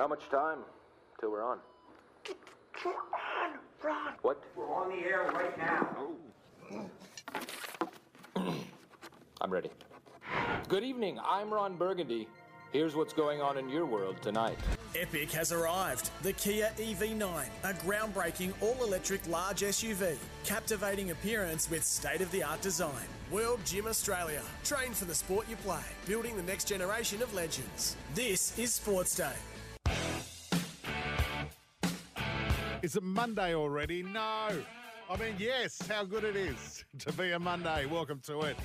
How much time till we're on? We're on, Ron. What? We're on the air right now. I'm ready. Good evening. I'm Ron Burgundy. Here's what's going on in your world tonight. Epic has arrived. The Kia EV9, a groundbreaking all electric large SUV. Captivating appearance with state of the art design. World Gym Australia. Train for the sport you play, building the next generation of legends. This is Sports Day. Is it Monday already? No. I mean, yes, how good it is to be a Monday. Welcome to it.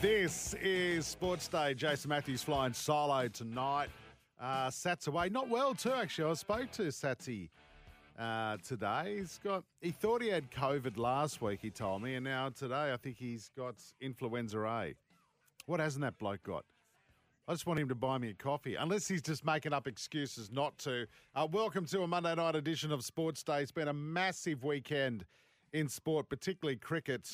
This is Sports Day. Jason Matthews flying solo tonight. Uh, Sats away. Not well, too, actually. I spoke to Satsy uh, today. He's got, he thought he had COVID last week, he told me, and now today I think he's got influenza A. What hasn't that bloke got? I just want him to buy me a coffee, unless he's just making up excuses not to. Uh, welcome to a Monday night edition of Sports Day. It's been a massive weekend in sport, particularly cricket.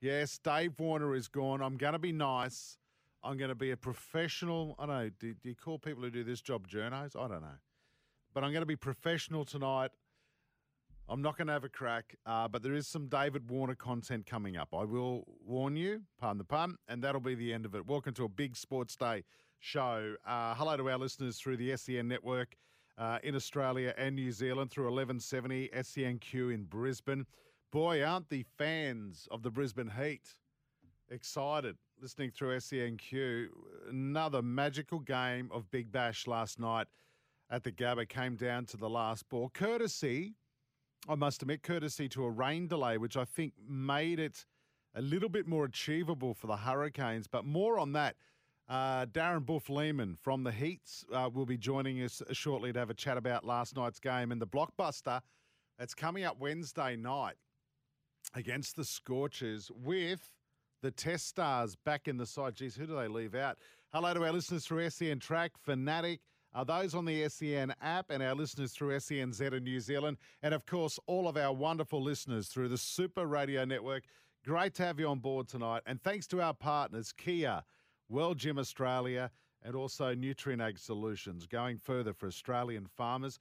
Yes, Dave Warner is gone. I'm going to be nice. I'm going to be a professional. I don't know. Do, do you call people who do this job journos? I don't know. But I'm going to be professional tonight. I'm not going to have a crack, uh, but there is some David Warner content coming up. I will warn you, pardon the pun, and that'll be the end of it. Welcome to a big Sports Day show. Uh, hello to our listeners through the SEN network uh, in Australia and New Zealand through 1170 SENQ in Brisbane. Boy, aren't the fans of the Brisbane Heat excited listening through SENQ. Another magical game of Big Bash last night at the Gabba came down to the last ball, courtesy I must admit, courtesy to a rain delay, which I think made it a little bit more achievable for the Hurricanes. But more on that. Uh, Darren Boof Lehmann from the Heats uh, will be joining us shortly to have a chat about last night's game and the blockbuster that's coming up Wednesday night against the Scorchers with the Test Stars back in the side. Geez, who do they leave out? Hello to our listeners through SEN Track, Fanatic, are those on the SEN app and our listeners through SENZ in New Zealand, and of course, all of our wonderful listeners through the Super Radio Network. Great to have you on board tonight. And thanks to our partners, Kia, World Gym Australia, and also Nutrien Ag Solutions, going further for Australian farmers.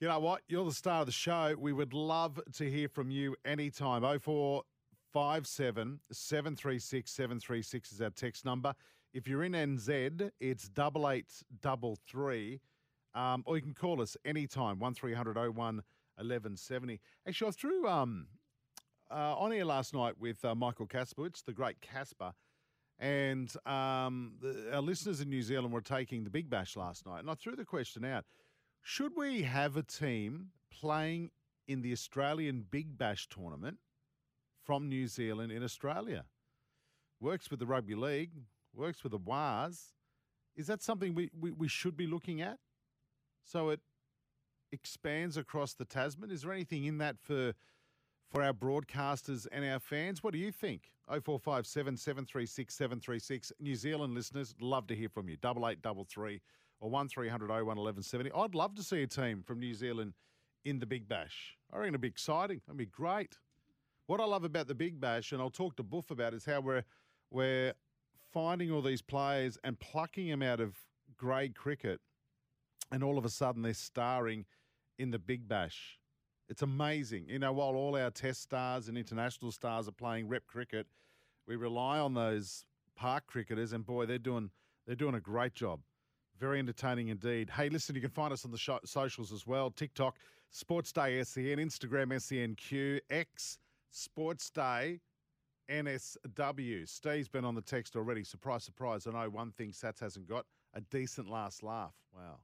You know what? You're the star of the show. We would love to hear from you anytime. 0457 736 736 is our text number. If you're in NZ, it's double eight double three, um, or you can call us anytime one 01 1170. Actually, I threw um, uh, on here last night with uh, Michael Kasprowicz, the great Casper, and um, the, our listeners in New Zealand were taking the Big Bash last night, and I threw the question out: Should we have a team playing in the Australian Big Bash tournament from New Zealand in Australia? Works with the rugby league works with the WAS. Is that something we, we, we should be looking at? So it expands across the Tasman. Is there anything in that for for our broadcasters and our fans? What do you think? 0457 736 736. New Zealand listeners, love to hear from you. Double eight double three or one 1170. I'd love to see a team from New Zealand in the Big Bash. I reckon it'd be exciting. It'd be great. What I love about the Big Bash, and I'll talk to Boof about, is how we're we're finding all these players and plucking them out of grade cricket, and all of a sudden they're starring in the Big Bash. It's amazing. You know, while all our test stars and international stars are playing rep cricket, we rely on those park cricketers, and boy, they're doing they're doing a great job. Very entertaining indeed. Hey, listen, you can find us on the socials as well TikTok, Sports Day SEN, Instagram SENQ, X, Sports Day NSW. Steve's been on the text already. Surprise, surprise. I know one thing Sats hasn't got a decent last laugh. Wow.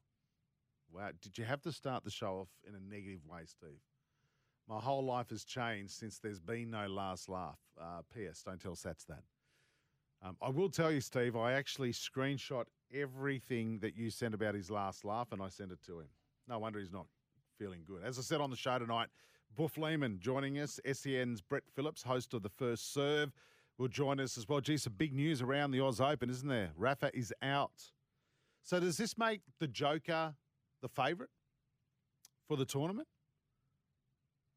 Wow. Did you have to start the show off in a negative way, Steve? My whole life has changed since there's been no last laugh. Uh, P.S. Don't tell Sats that. Um, I will tell you, Steve, I actually screenshot everything that you sent about his last laugh and I sent it to him. No wonder he's not feeling good. As I said on the show tonight, Boof Lehmann joining us, SEN's Brett Phillips, host of The First Serve, will join us as well. Gee, some big news around the Oz Open, isn't there? Rafa is out. So does this make the Joker the favourite for the tournament?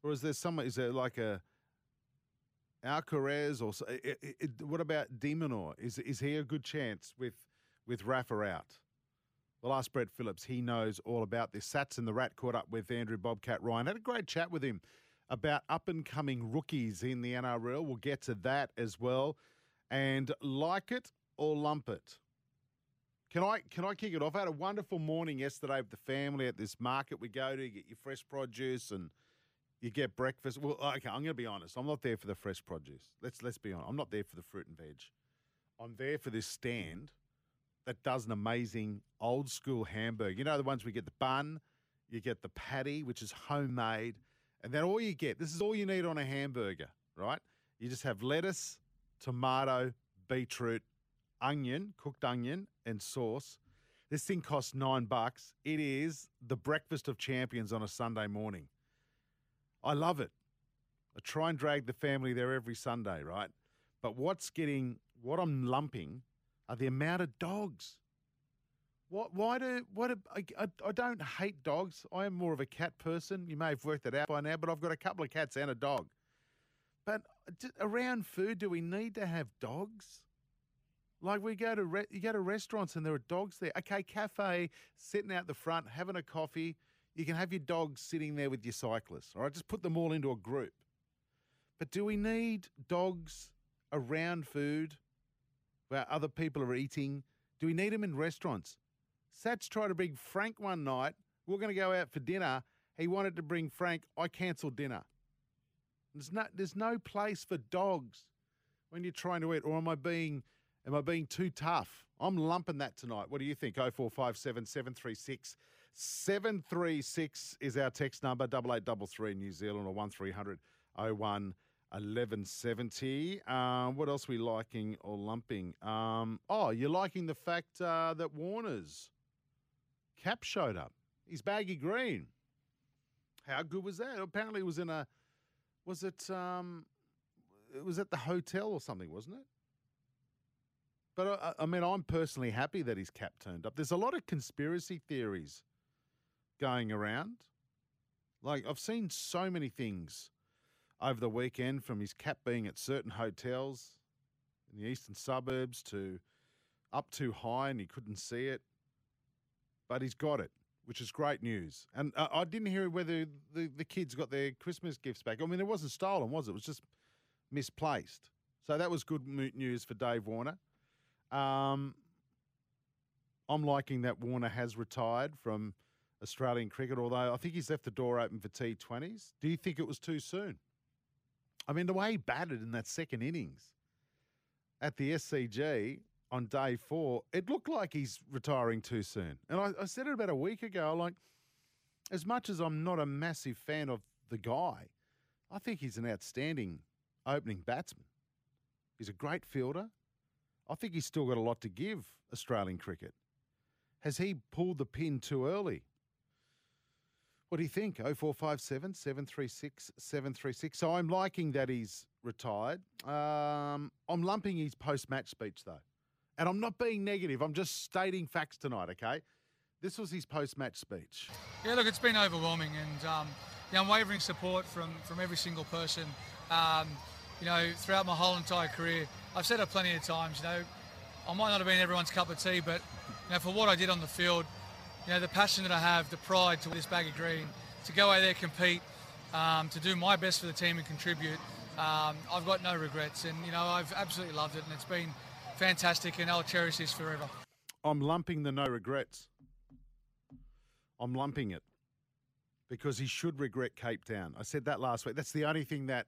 Or is there some, is there like a Alcaraz or it, it, what about De Minaur? Is is he a good chance with with Rafa out? We'll ask Brett Phillips. He knows all about this. Sats and the Rat caught up with Andrew Bobcat Ryan. Had a great chat with him about up and coming rookies in the NRL. We'll get to that as well. And like it or lump it. Can I can I kick it off? I had a wonderful morning yesterday with the family at this market we go to. Get your fresh produce and you get breakfast. Well, okay, I'm going to be honest. I'm not there for the fresh produce. Let's let's be honest. I'm not there for the fruit and veg. I'm there for this stand that does an amazing old school hamburger. You know the ones we get the bun, you get the patty, which is homemade, and then all you get. This is all you need on a hamburger, right? You just have lettuce, tomato, beetroot, onion, cooked onion, and sauce. This thing costs nine bucks. It is the breakfast of champions on a Sunday morning. I love it. I try and drag the family there every Sunday, right? But what's getting, what I'm lumping are the amount of dogs. What, why do, what, I, I, I don't hate dogs. I am more of a cat person. You may have worked it out by now, but I've got a couple of cats and a dog. But uh, around food, do we need to have dogs? Like we go to re- you go to restaurants and there are dogs there. Okay, cafe sitting out the front having a coffee. You can have your dogs sitting there with your cyclists. All right, just put them all into a group. But do we need dogs around food where other people are eating? Do we need them in restaurants? Sats tried to bring Frank one night. We are going to go out for dinner. He wanted to bring Frank. I cancelled dinner. There's no, there's no place for dogs when you're trying to eat. Or am I being Am I being too tough? I'm lumping that tonight. What do you think? 0457 736 736 is our text number, 8833 New Zealand or 1300 01 1170. Um, what else are we liking or lumping? Um, oh, you're liking the fact uh, that Warner's cap showed up. He's baggy green. How good was that? Apparently, it was in a. Was it? Um, it was at the hotel or something, wasn't it? But I, uh, I mean, I'm personally happy that his cap turned up. There's a lot of conspiracy theories going around. Like, I've seen so many things over the weekend from his cap being at certain hotels in the eastern suburbs to up too high and he couldn't see it. But he's got it, which is great news. And uh, I didn't hear whether the, the kids got their Christmas gifts back. I mean, it wasn't stolen, was it? It was just misplaced. So that was good news for Dave Warner. Um, I'm liking that Warner has retired from Australian cricket, although I think he's left the door open for T20s. Do you think it was too soon? I mean, the way he batted in that second innings at the SCG on day four, it looked like he's retiring too soon. And I, I said it about a week ago. Like, as much as I'm not a massive fan of the guy, I think he's an outstanding opening batsman. He's a great fielder. I think he's still got a lot to give Australian cricket. Has he pulled the pin too early? What do you think? 0457 736 736. So I'm liking that he's retired. Um, I'm lumping his post match speech, though. And I'm not being negative, I'm just stating facts tonight, okay? This was his post match speech. Yeah, look, it's been overwhelming and um, the unwavering support from, from every single person. Um, you know, throughout my whole entire career, I've said it plenty of times, you know, I might not have been everyone's cup of tea, but you know, for what I did on the field, you know, the passion that I have, the pride to this bag of green, to go out there, compete, um, to do my best for the team and contribute, um, I've got no regrets. And, you know, I've absolutely loved it and it's been fantastic and I'll cherish this forever. I'm lumping the no regrets. I'm lumping it because he should regret Cape Town. I said that last week. That's the only thing that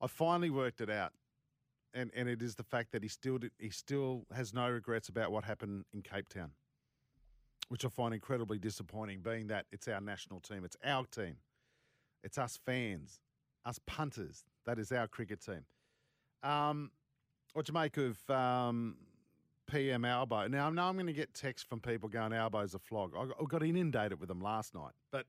I finally worked it out and, and it is the fact that he still he still has no regrets about what happened in Cape Town, which I find incredibly disappointing. Being that it's our national team, it's our team, it's us fans, us punters. That is our cricket team. Um, what do you make of um, PM Albo? Now I know I'm going to get texts from people going Albo's a flog. I got inundated with them last night, but.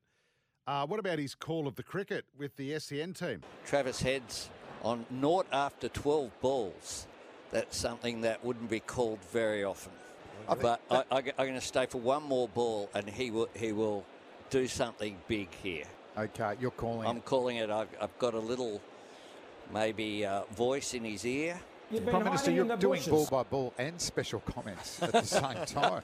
Uh, what about his call of the cricket with the SEN team? Travis Heads on naught after 12 balls. That's something that wouldn't be called very often. But I, am going to stay for one more ball, and he will he will do something big here. Okay, you're calling. I'm it. calling it. I've, I've, got a little maybe uh, voice in his ear. Prime Minister, you're doing bushes. ball by ball and special comments at the same time.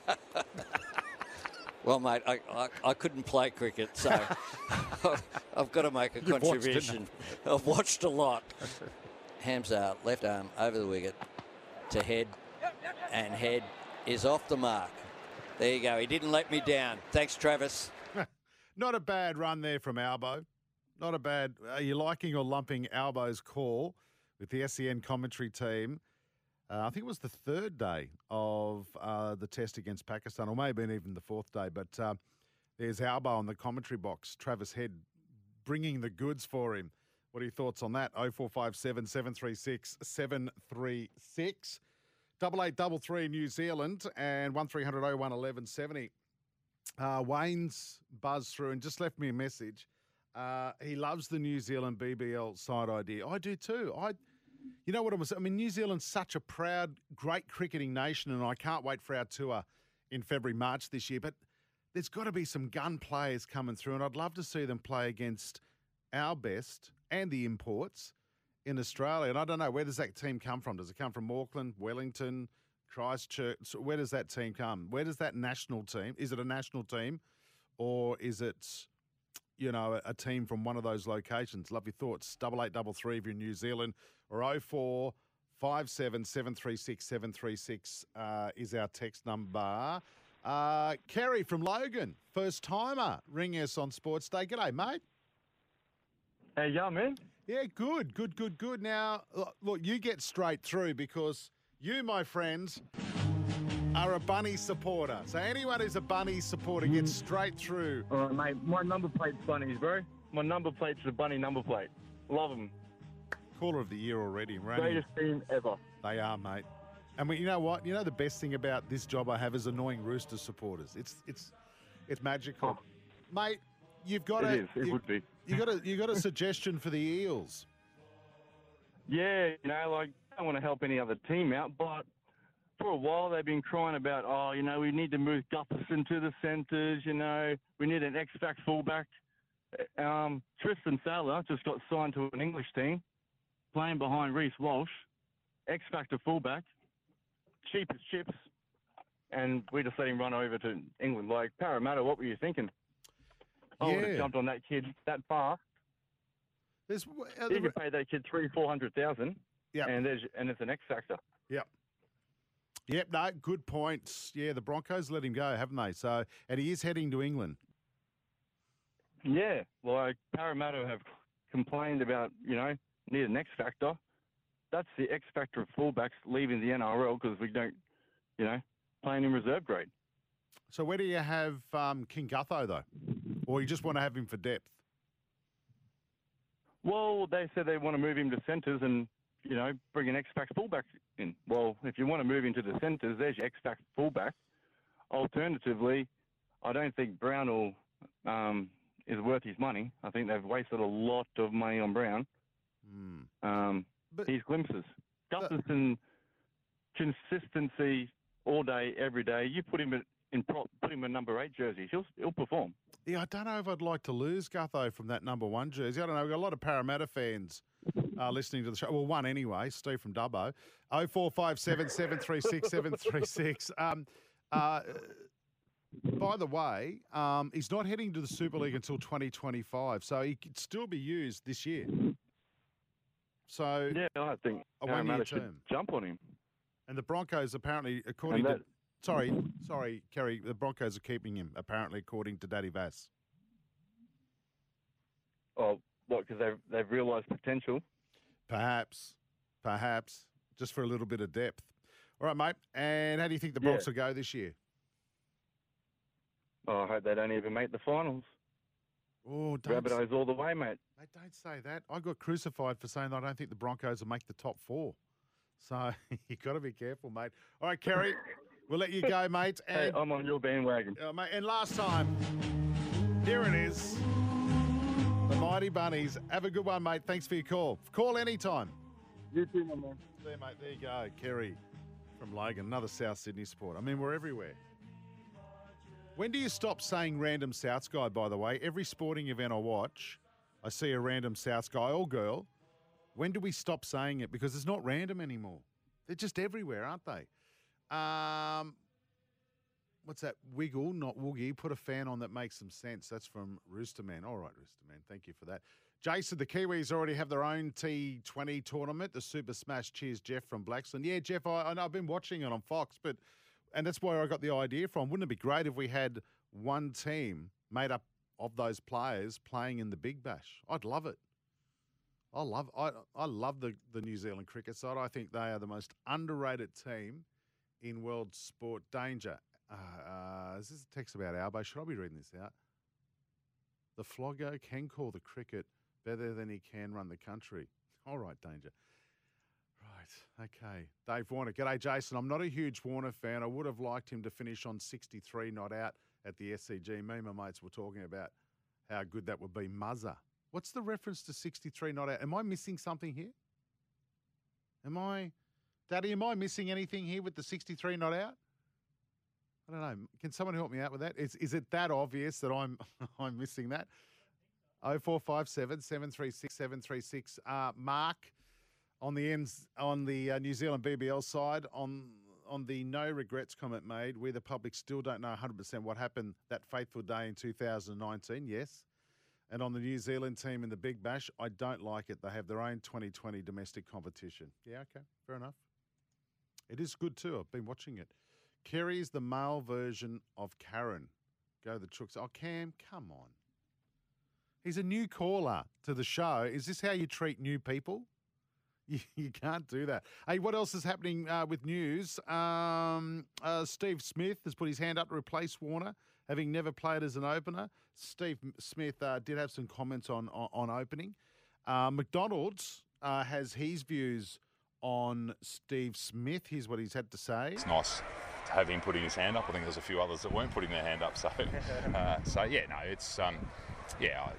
Well, mate, I, I, I couldn't play cricket, so I've got to make a You've watched, contribution. I've watched a lot. Hamza, left arm over the wicket to head, and head is off the mark. There you go. He didn't let me down. Thanks, Travis. Not a bad run there from Albo. Not a bad. Are you liking or lumping Albo's call with the SEN commentary team? Uh, I think it was the third day of uh, the test against Pakistan, or maybe even the fourth day. But uh, there's Albo on the commentary box. Travis Head bringing the goods for him. What are your thoughts on that? 0457 736 736. Double eight double three New Zealand and one 01 1170. Uh, Wayne's buzzed through and just left me a message. Uh, he loves the New Zealand BBL side idea. I do too. I, you know what I was. I mean, New Zealand's such a proud, great cricketing nation, and I can't wait for our tour in February, March this year. But there's got to be some gun players coming through, and I'd love to see them play against our best and the imports in Australia. And I don't know where does that team come from? Does it come from Auckland, Wellington, Christchurch? Where does that team come? Where does that national team? Is it a national team, or is it, you know, a, team from one of those locations? Love your thoughts. Double eight double three if you're in New Zealand, or oh four five seven seven three six seven three six uh, is our text number. Uh, Kerry from Logan, first timer, ring us on Sports Day. G'day, mate. Hey, yeah, man. Yeah, good, good, good, good. Now, look, you get straight through because you, my friends, are a bunny supporter. So anyone who's a bunny supporter gets straight through. All right, mate. My number plate's bunnies, bro. My number plate's the bunny number plate. Love them. Caller of the year already. Greatest team ever. They are, mate. And we, you know what? You know the best thing about this job I have is annoying Rooster supporters. It's it's it's magical, oh. mate. You've got It a is. It you, would be. you got a you got a suggestion for the Eels. Yeah, you know, like I don't want to help any other team out, but for a while they've been crying about, oh, you know, we need to move Gutherson to the centres. You know, we need an X-Fact fullback. Um, Tristan Sailor just got signed to an English team, playing behind Reece Walsh, X-Factor fullback, cheap as chips, and we just let him run over to England. Like Parramatta, what were you thinking? I would have jumped on that kid that far. There's uh, You could pay that kid three, four hundred thousand, yeah. and there's and it's an X factor. Yep. Yep, no, good points. Yeah, the Broncos let him go, haven't they? So, and he is heading to England. Yeah, like Parramatta have complained about, you know, need an X factor. That's the X factor of fullbacks leaving the NRL because we don't, you know, playing in reserve grade. So, where do you have um, King Gutho though, or you just want to have him for depth? Well, they said they want to move him to centres and, you know, bring an X factor fullback in. Well, if you want to move into the centres, there's your X factor fullback. Alternatively, I don't think Brown will, um, is worth his money. I think they've wasted a lot of money on Brown. Hmm. Um, But- his glimpses. Gutherson, consistency all day, every day. You put him in, in prop, put him in number eight jersey, he'll he'll perform. Yeah, I don't know if I'd like to lose Gutho from that number one jersey. I don't know. We've got a lot of Parramatta fans uh, listening to the show. Well, one anyway, Steve from Dubbo. 0457 736 736. Um, uh, by the way, um, he's not heading to the Super League until 2025, so he could still be used this year. So, Yeah, I think A one-year Parramatta should term. jump on him. and the Broncos apparently, according And to. Sorry, sorry, Kerry. The Broncos are keeping him, apparently, according to Daddy Vass. Oh, what? Because they've they've realised potential. Perhaps, perhaps, just for a little bit of depth. All right, mate. And how do you think the Bronx Yeah. will go this year? Oh, I hope they don't even make the finals. Oh, don't, Rabbitohs all the way, mate. mate, don't say that. I got crucified for saying that I don't think the Broncos will make the top four. So you've got to be careful, mate. All right, Kerry, we'll let you go, mate. Hey, I'm on your bandwagon. uh, mate, and last time, here it is. The Mighty Bunnies. Have a good one, mate. Thanks for your call. Call anytime. You too, my man. There, mate. There you go. Kerry from Logan, another South Sydney support. I mean, we're everywhere. When do you stop saying random Souths guy, by the way? Every sporting event I watch, I see a random Souths guy or girl. When do we stop saying it? Because it's not random anymore. They're just everywhere, aren't they? Um, what's that? Wiggle, not woogie. Put a fan on that makes some sense. That's from Roosterman. All right, Roosterman. Thank you for that. Jason, the Kiwis already have their own T20 tournament, the Super Smash. Cheers, Jeff from Blaxland. Yeah, Jeff, I, I know I've been watching it on Fox, but and that's where I got the idea from. Wouldn't it be great if we had one team made up of those players playing in the Big Bash? I'd love it. I love I I love the, the New Zealand cricket side. I think they are the most underrated team in world sport. Danger. Uh, uh, is this a text about Albo? Should I be reading this out? The flogger can call the cricket better than he can run the country. All right, Danger. Right, okay. Dave Warner. G'day, Jason. I'm not a huge Warner fan. I would have liked him to finish on 63 not out at the SCG. Me and my mates were talking about how good that would be. Muzzer. What's the reference to 63 not out? Am I missing something here? Am I, Daddy, am I missing anything here with the 63 not out? I don't know. Can someone help me out with that? Is, is it that obvious that I'm I'm missing that? 0457 736 736. Uh, Mark on the ends on the uh, New Zealand BBL side on on the no regrets comment made, we the public still don't know 100% what happened that faithful day in 2019. Yes. And on the New Zealand team in the Big Bash, I don't like it. They have their own 2020 domestic competition. Yeah, okay, fair enough. It is good too. I've been watching it. Kerry's the male version of Karen. Go the Chooks. Oh, Cam, come on. He's a new caller to the show. Is this how you treat new people? You, can't do that. Hey, what else is happening uh, with news? Um, uh, Steve Smith has put his hand up to replace Warner, having never played as an opener. Steve Smith uh, did have some comments on on, on opening. Uh, McDonald's uh, has his views on Steve Smith. Here's what he's had to say. It's nice to have him putting his hand up. I think there's a few others that weren't putting their hand up. So, uh, so yeah, no, it's um, yeah. I,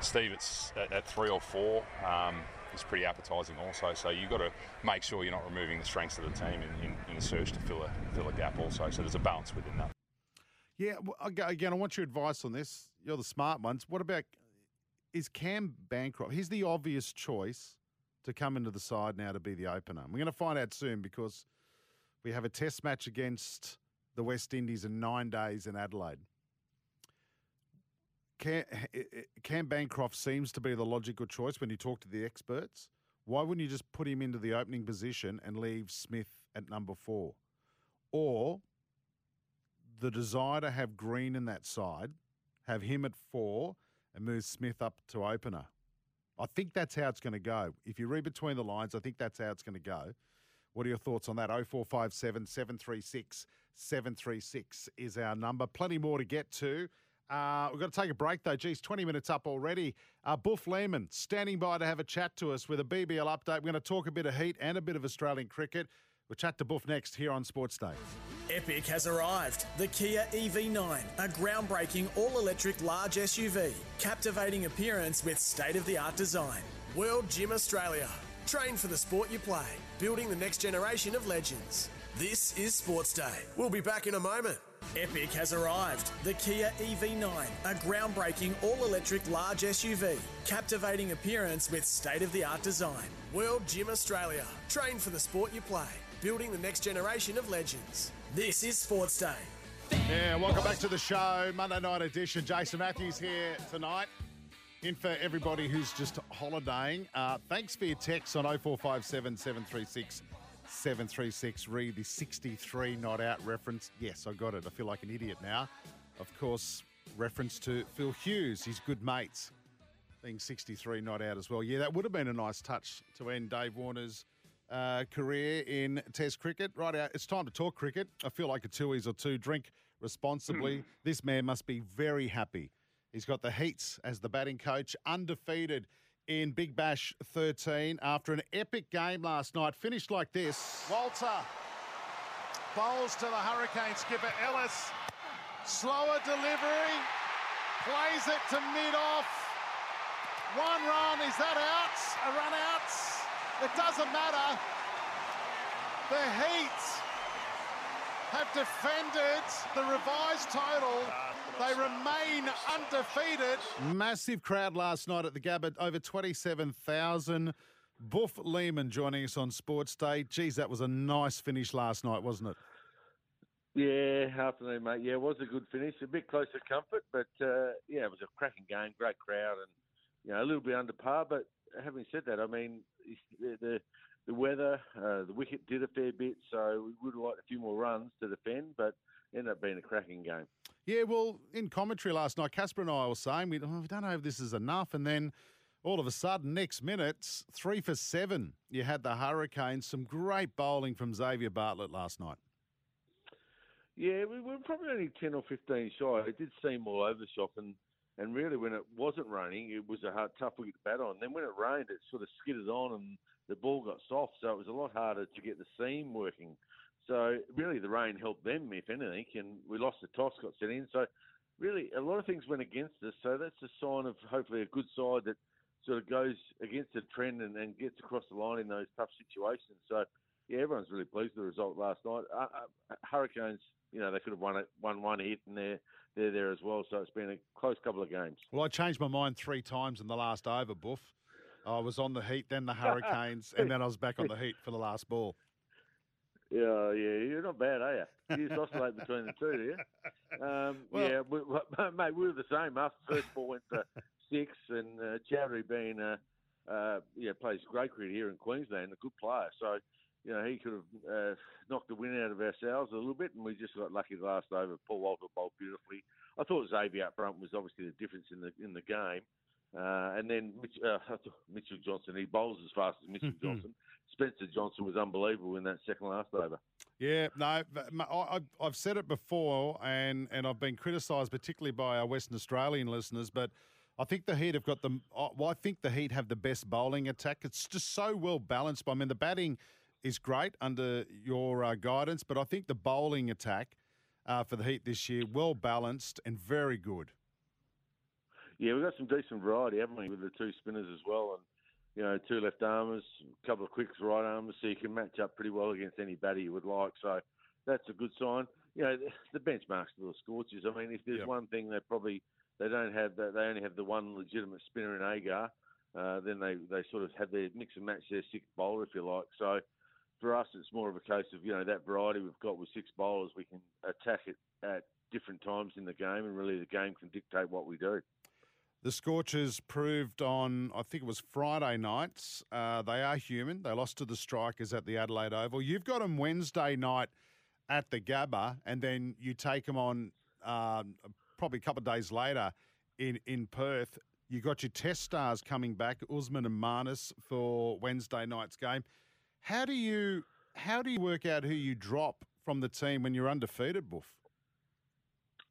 Steve, it's at, at three or four. Um, is pretty appetising also. So you've got to make sure you're not removing the strengths of the team in, in, in the search to fill a fill a gap also. So there's a balance within that. Yeah, again, I want your advice on this. You're the smart ones. What about is Cam Bancroft? He's the obvious choice to come into the side now to be the opener. We're going to find out soon because we have a test match against the West Indies in nine days in Adelaide. Cam, eh, eh, Cam Bancroft seems to be the logical choice when you talk to the experts. Why wouldn't you just put him into the opening position and leave Smith at number four? Or the desire to have Green in that side, have him at four, and move Smith up to opener. I think that's how it's going to go. If you read between the lines, I think that's how it's going to go. What are your thoughts on that? 0457 736 736 is our number. Plenty more to get to. Uh, we've got to take a break though. Geez, 20 minutes up already. Uh, Boof Lehmann standing by to have a chat to us with a BBL update. We're going to talk a bit of heat and a bit of Australian cricket. We'll chat to Boof next here on Sports Day. Epic has arrived. The Kia EV9, a groundbreaking all electric large SUV, captivating appearance with state of the art design. World Gym Australia. Train for the sport you play, building the next generation of legends. This is Sports Day. We'll be back in a moment. Epic has arrived. The Kia EV9, a groundbreaking all electric large SUV, captivating appearance with state of the art design. World Gym Australia. Train for the sport you play, building the next generation of legends. This is Sports Day. Yeah, welcome back to the show. Monday night edition. Jason Matthews here tonight. In for everybody who's just holidaying. Uh, thanks for your text on 0457 736 736. Read the 63 not out reference. Yes, I got it. I feel like an idiot now. Of course, reference to Phil Hughes, his good mates, being 63 not out as well. Yeah, that would have been a nice touch to end Dave Warner's uh, career in Test cricket. Right out, it's time to talk cricket. I feel like a twoies or two. Drink responsibly. this man must be very happy. He's got the Heats as the batting coach, undefeated in Big Bash 13 after an epic game last night. Finished like this. Walter bowls to the Hurricane skipper Ellis. Slower delivery. Plays it to mid off. One run. Is that out? A run out? It doesn't matter. The Heat have defended the revised total. They remain undefeated. Massive crowd last night at the Gabba, over 27,000. Boof Lehmann joining us on Sports Day. Geez, that was a nice finish last night, wasn't it? Yeah, afternoon, mate. Yeah, it was a good finish. A bit close to comfort, but uh, yeah, it was a cracking game, great crowd, and you know a little bit under par. But having said that, I mean the the, the weather, uh, the wicket did a fair bit, so we would have liked a few more runs to defend, but ended up being a cracking game. Yeah, well, in commentary last night, Casper and I were saying we, oh, we don't know if this is enough, and then all of a sudden, next minutes, three for seven, you had the Hurricanes. Some great bowling from Xavier Bartlett last night. Yeah, we were probably only 10 or 15 shy. It did seem all over the shop, and, and really when it wasn't raining, it was a hard, tough wicket to bat on. Then when it rained, it sort of skidded on and the ball got soft, so it was a lot harder to get the seam working. So really the rain helped them, if anything, and we lost the toss, got sent in. So really a lot of things went against us. So that's a sign of hopefully a good side that sort of goes against the trend and, and gets across the line in those tough situations. So yeah, everyone's really pleased with the result last night. Uh, uh, Hurricanes you know, they could have won it, won one hit, and they're they're there as well. So it's been a close couple of games. Well, I changed my mind three times in the last over, Boof. I was on the Heat, then the Hurricanes, and then I was back on the Heat for the last ball. Yeah, yeah, you're not bad, are you? You just oscillate between the two, do you? Um, well, yeah, we, mate, we were the same. After first ball went to six, and uh, Chaudhary being, uh, uh, yeah, plays great cricket here in Queensland, a good player. So you know, he could have uh, knocked the wind out of ourselves a little bit, and we just got lucky last over. Paul Walter bowled beautifully. I thought Xavier up front was obviously the difference in the in the game. Uh, and then Mitch, uh, Mitchell Johnson, he bowls as fast as Mitchell Johnson. Spencer Johnson was unbelievable in that second last over. Yeah, no, I, have said it before, and, and I've been criticised particularly by our Western Australian listeners, but I think the Heat have got the. Well, I think the Heat have the best bowling attack. It's just so well balanced. I mean, the batting is great under your uh, guidance, but I think the bowling attack uh, for the Heat this year, well balanced and very good. Yeah, we've got some decent variety, haven't we, with the two spinners as well, and you know, two left armers, a couple of quicks right armers, so you can match up pretty well against any batter you would like. So that's a good sign. You know, the benchmarks for the Scorchers. I mean, if there's yep. one thing they probably they don't have, that they only have the one legitimate spinner in Agar. Uh, then they, they sort of have their mix and match their sixth bowler, if you like. So for us, it's more of a case of you know that variety we've got with six bowlers, we can attack it at different times in the game, and really the game can dictate what we do. The Scorchers proved on, I think it was Friday nights, uh, they are human. They lost to the Strikers at the Adelaide Oval. You've got them Wednesday night at the Gabba, and then you take them on uh, probably a couple of days later in, in Perth. You got your test stars coming back, Usman and Marnus for Wednesday night's game. How do you how do you work out who you drop from the team when you're undefeated, Boof?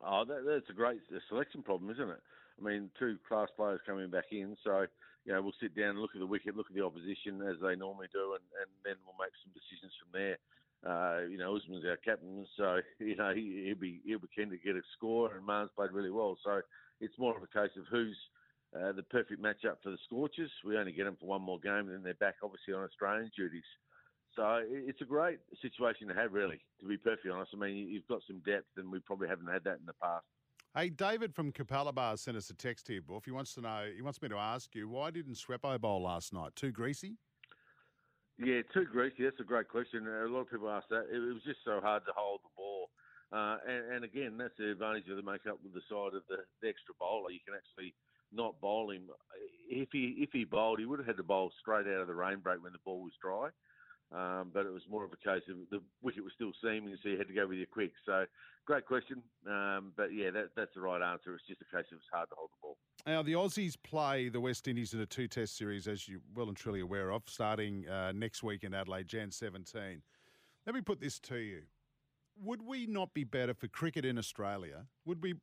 Oh, that, that's a great selection problem, isn't it? I mean, two class players coming back in, so you know we'll sit down and look at the wicket, look at the opposition as they normally do, and, and then we'll make some decisions from there. Uh, you know, Usman's our captain, so you know he, will be he'll be keen to get a score, and Marn's played really well. So it's more of a case of who's uh, the perfect matchup for the Scorchers. We only get them for one more game, and then they're back obviously on Australian duties. So it's a great situation to have, really, to be perfectly honest. I mean, you've got some depth, and we probably haven't had that in the past. Hey, David from Capalaba sent us a text here, Boof. He wants to know, he wants me to ask you, why didn't Sweppo bowl last night? Too greasy? Yeah, too greasy. That's a great question. A lot of people ask that. It was just so hard to hold the ball. Uh, and, and, again, that's the advantage of the make-up with the side of the, the extra bowler. You can actually – not bowl him. If he if he bowled, he would have had to bowl straight out of the rain break when the ball was dry. Um, but it was more of a case of the wicket was still seaming, so you had to go with your quick. So, great question. Um, but yeah, that, that's the right answer. It's just a case of it's hard to hold the ball. Now, the Aussies play the West Indies in a two test series, as you're well and truly aware of, starting uh, next week in Adelaide, Jan 17. Let me put this to you. Would we not be better for cricket in Australia? Would we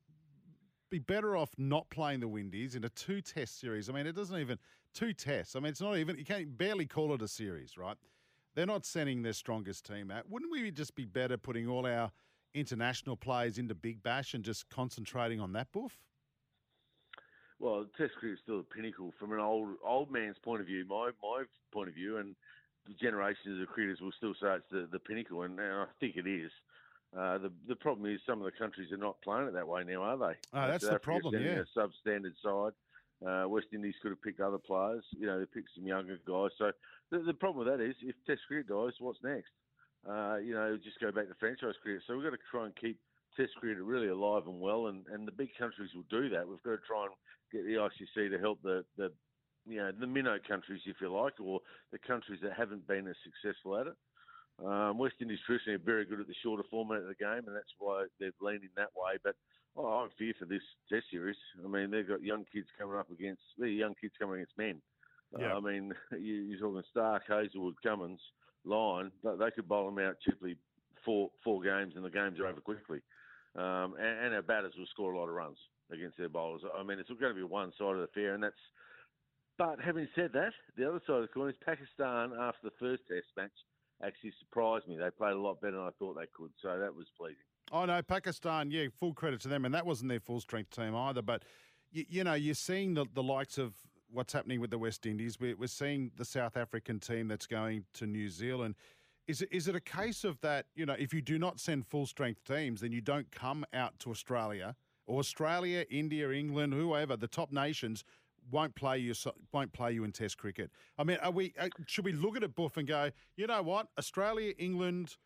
be better off not playing the Windies in a two test series. I mean, it doesn't even two tests. I mean, it's not even you can't barely call it a series, right? They're not sending their strongest team out. Wouldn't we just be better putting all our international players into Big Bash and just concentrating on that Boof? Well, Test cricket is still the pinnacle from an old old man's point of view. My my point of view, and the generations of cricketers will still say it's the, the pinnacle, and, and I think it is. Uh, the the problem is some of the countries are not playing it that way now, are they? Oh, that's the problem. Yeah, a substandard side. Uh, West Indies could have picked other players. You know, they picked some younger guys. So the, the problem with that is, if Test cricket dies, what's next? uh, you know, just go back to franchise cricket. So we've got to try and keep Test cricket really alive and well, and, and the big countries will do that. We've got to try and get the ICC to help the, the you know the minnow countries, if you like, or the countries that haven't been as successful at it. Um, West Indies traditionally are very good at the shorter format of the game, and that's why they've leaned in that way. But oh, I fear for this Test series. I mean, they've got young kids coming up against they're young kids coming against men. Yeah. Uh, I mean, you, you're talking Stark, Hazlewood, Cummins, Lyon. They, they could bowl them out cheaply four four games, and the games are over quickly. Um, and, and our batters will score a lot of runs against their bowlers. I mean, it's going to be one side of the fair, and that's. But having said that, the other side of the coin is Pakistan after the first Test match actually surprised me. They played a lot better than I thought they could, so that was pleasing. Oh, I know Pakistan. Yeah, full credit to them, and that wasn't their full strength team either. But you, you know, you're seeing the, the likes of what's happening with the West Indies. We're, we're seeing the South African team that's going to New Zealand. Is it, is it a case of that? You know, if you do not send full strength teams, then you don't come out to Australia or Australia, India, England, whoever the top nations won't play you won't play you in Test cricket. I mean, are we uh, should we look at it, Boof, and go, you know what, Australia, England,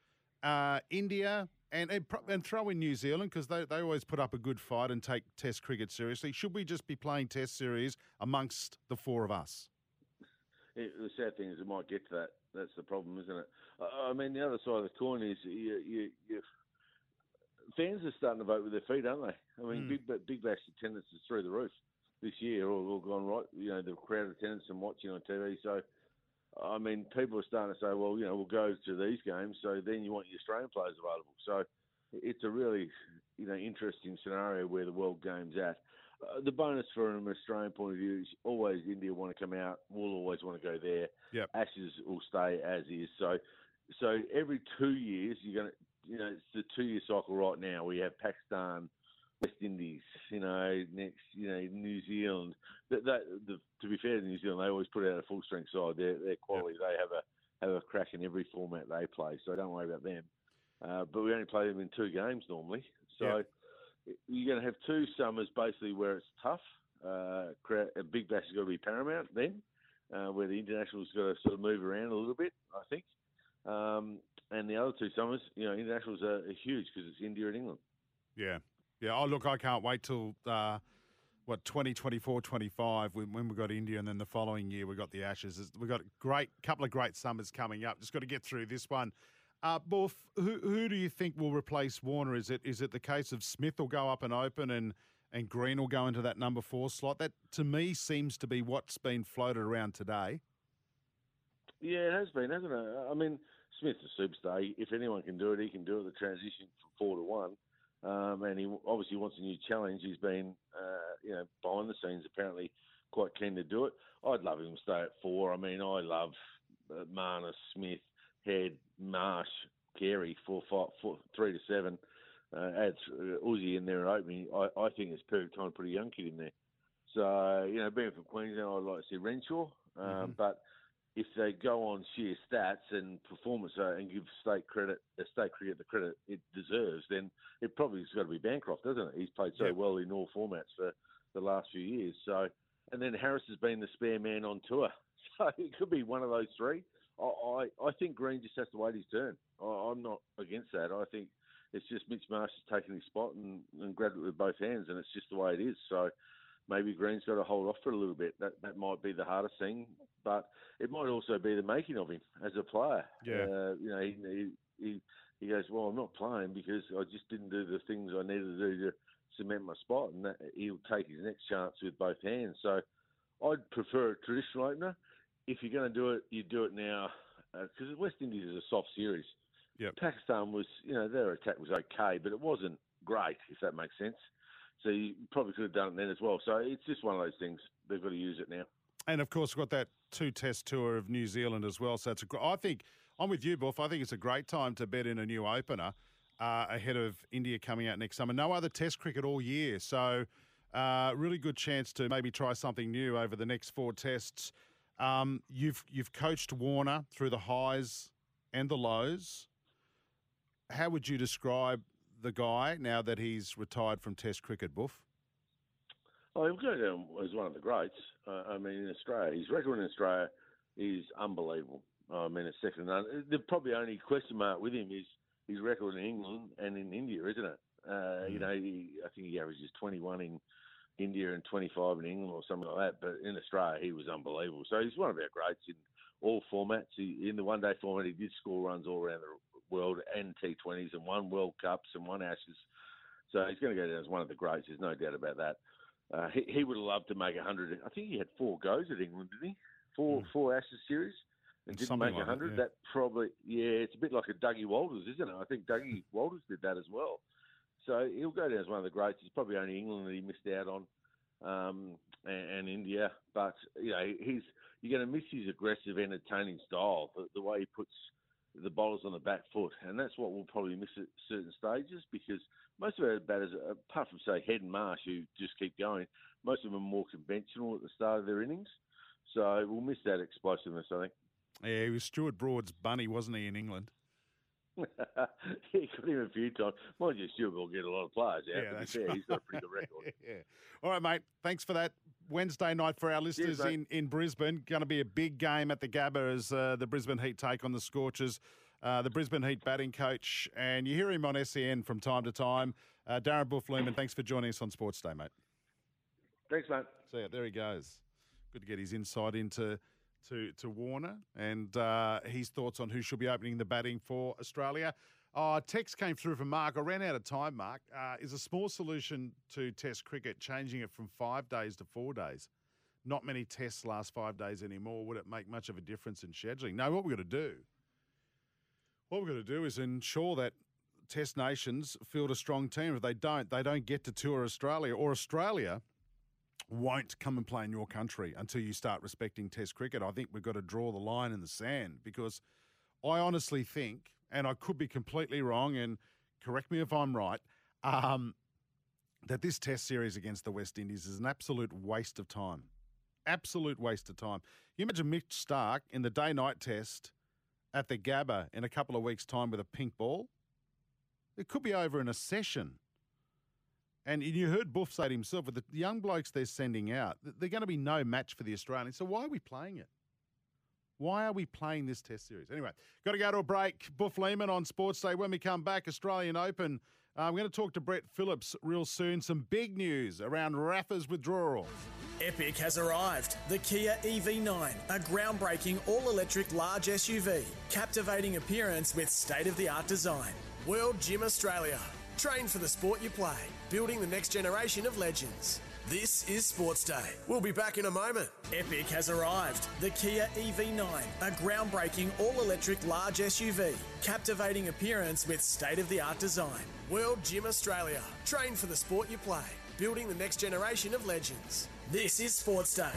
uh, India, and, and and throw in New Zealand because they, they always put up a good fight and take Test cricket seriously. Should we just be playing Test series amongst the four of us? It, the sad thing is, it might get to that. That's the problem, isn't it? I mean, the other side of the coin is you, you, you fans are starting to vote with their feet, aren't they? I mean, Mm. Big Big Bash attendance is through the roof this year. All, all gone right. You know, the crowd attendance and watching on TV. So, I mean, people are starting to say, well, you know, we'll go to these games. So then you want your Australian players available. So it's a really, you know, interesting scenario where the world game's at. Uh, the bonus from an Australian point of view is always India want to come out. We'll always want to go there. Yep. Ashes will stay as is. So, so every two years you're going to, you know, it's the two-year cycle right now. We have Pakistan, West Indies, you know, next, you know, New Zealand. That, that the, to be fair to New Zealand, they always put out a full strength side. Their their quality, they have a have a crack in every format they play. So don't worry about them. Uh, but we only play them in two games normally. So you're going to have two summers basically where it's tough. Uh, a big bash has got to be paramount then, uh, where the internationals got to sort of move around a little bit, I think. Um, and the other two summers, you know, internationals are, are huge because it's India and England. Yeah. Yeah. Oh, look, I can't wait till, uh, what, 2024, 25, when, when we got India, and then the following year we got the Ashes. We've got a great couple of great summers coming up. Just got to get through this one. Uh, who, who do you think will replace Warner? Is it is it the case of Smith will go up and open and, and Green will go into that number four slot? That, to me, seems to be what's been floated around today. Yeah, it has been, hasn't it? I mean, Smith's a superstar. If anyone can do it, he can do it. The transition from four to one, um, and he obviously wants a new challenge. He's been, uh, you know, behind the scenes apparently quite keen to do it. I'd love him to stay at four. I mean, I love uh, Marnus, Smith, Head, Marsh, Carey, four, five, four, three to seven. Uh, adds uh, Uzi in there opening. I, I think it's perfect time to put a young kid in there. So you know, being from Queensland, I'd like to see Renshaw, um, Mhm. but if they go on sheer stats and performance uh, and give state credit, uh, state cricket the credit it deserves, then it probably has got to be Bancroft, doesn't it? He's played so Yeah. well in all formats for the last few years. So, and then Harris has been the spare man on tour, so it could be one of those three. I I, I think Green just has to wait his turn. I, I'm not against that. I think it's just Mitch Marsh has taken his spot and, and grabbed it with both hands, and it's just the way it is. So maybe Green's got to hold off for a little bit. That that might be the hardest thing, but it might also be the making of him as a player. Yeah. Uh, you know, he, he he he goes, well, I'm not playing because I just didn't do the things I needed to do to cement my spot, and that, he'll take his next chance with both hands. So I'd prefer a traditional opener. If you're going to do it, you do it now because the West Indies is a soft series. Yep. Pakistan was, you know, their attack was okay, but it wasn't great, if that makes sense. So you probably could have done it then as well. So it's just one of those things. They've got to use it now. And of course, we've got that two test tour of New Zealand as well. So it's a, I think I'm with you, Boof. I think it's a great time to bet in a new opener uh, ahead of India coming out next summer. No other test cricket all year. So uh, really good chance to maybe try something new over the next four tests. Um, you've you've coached Warner through the highs and the lows. How would you describe the guy now that he's retired from Test cricket, Boof? Oh, he'll go down as one of the greats. Uh, I mean, in Australia, his record in Australia is unbelievable. I mean, it's second to none. The probably only question mark with him is his record in England and in India, isn't it? Uh, You know, he, I think he averages 21 in India and 25 in England or something like that. But in Australia, he was unbelievable. So he's one of our greats in all formats. He, in the one day format, he did score runs all around the world and T20s and won World Cups and won Ashes. So he's going to go down as one of the greats. There's no doubt about that. Uh, he, he would have loved to make 100. I think he had four goes at England, didn't he? Four four Ashes series and didn't Something make like that, 100. yeah. That probably, yeah, it's a bit like a Dougie Walters, isn't it? I think Dougie Walters did that as well. So he'll go down as one of the greats. It's probably only England that he missed out on, um, and, and India. But you know, he's you're going to miss his aggressive, entertaining style, the, the way he puts the bowlers on the back foot, and that's what we'll probably miss at certain stages because most of our batters, apart from say Head and Marsh, who just keep going, most of them are more conventional at the start of their innings. So we'll miss that explosiveness, I think. Yeah, he was Stuart Broad's bunny, wasn't he, in England? he got him a few times. Mind you, Stuart will get a lot of players out. Yeah, to be that's fair, right. he's got a pretty good record. yeah. All right, mate. Thanks for that. Wednesday night for our listeners mate. in, in Brisbane. Going to be a big game at the Gabba as uh, the Brisbane Heat take on the Scorchers. Uh, the Brisbane Heat batting coach, and you hear him on SEN from time to time. Uh, Darren Boof Lehmann, thanks for joining us on Sports Day, mate. Thanks, mate. So yeah, there he goes. Good to get his insight into to to Warner and uh, his thoughts on who should be opening the batting for Australia. Oh, text came through from Mark. I ran out of time, Mark. Uh, is a small solution to Test cricket changing it from five days to four days? Not many tests last five days anymore. Would it make much of a difference in scheduling? No, what we're going to do, what we're going to do is ensure that Test nations field a strong team. If they don't, they don't get to tour Australia or Australia won't come and play in your country until you start respecting Test cricket. I think we've got to draw the line in the sand because I honestly think, and I could be completely wrong, and correct me if I'm right, um, that this Test series against the West Indies is an absolute waste of time. Absolute waste of time. You imagine Mitch Starc in the day night test at the Gabba in a couple of weeks' time with a pink ball. It could be over in a session. And you heard Boof say to himself, with the young blokes they're sending out, they're going to be no match for the Australians. So why are we playing it? Why are we playing this test series? Anyway, got to go to a break. Boof Lehmann on Sports Day. When we come back, Australian Open. Uh, I'm going to talk to Brett Phillips real soon. Some big news around Rafa's withdrawal. Epic has arrived. The Kia EV9, a groundbreaking all electric large SUV. Captivating appearance with state of the art design. World Gym Australia. Train for the sport you play, building the next generation of legends. This is Sports Day. We'll be back in a moment. Epic has arrived. The Kia EV9, a groundbreaking all electric large SUV. Captivating appearance with state of the art design. World Gym Australia. Train for the sport you play, building the next generation of legends. This is Sports Day.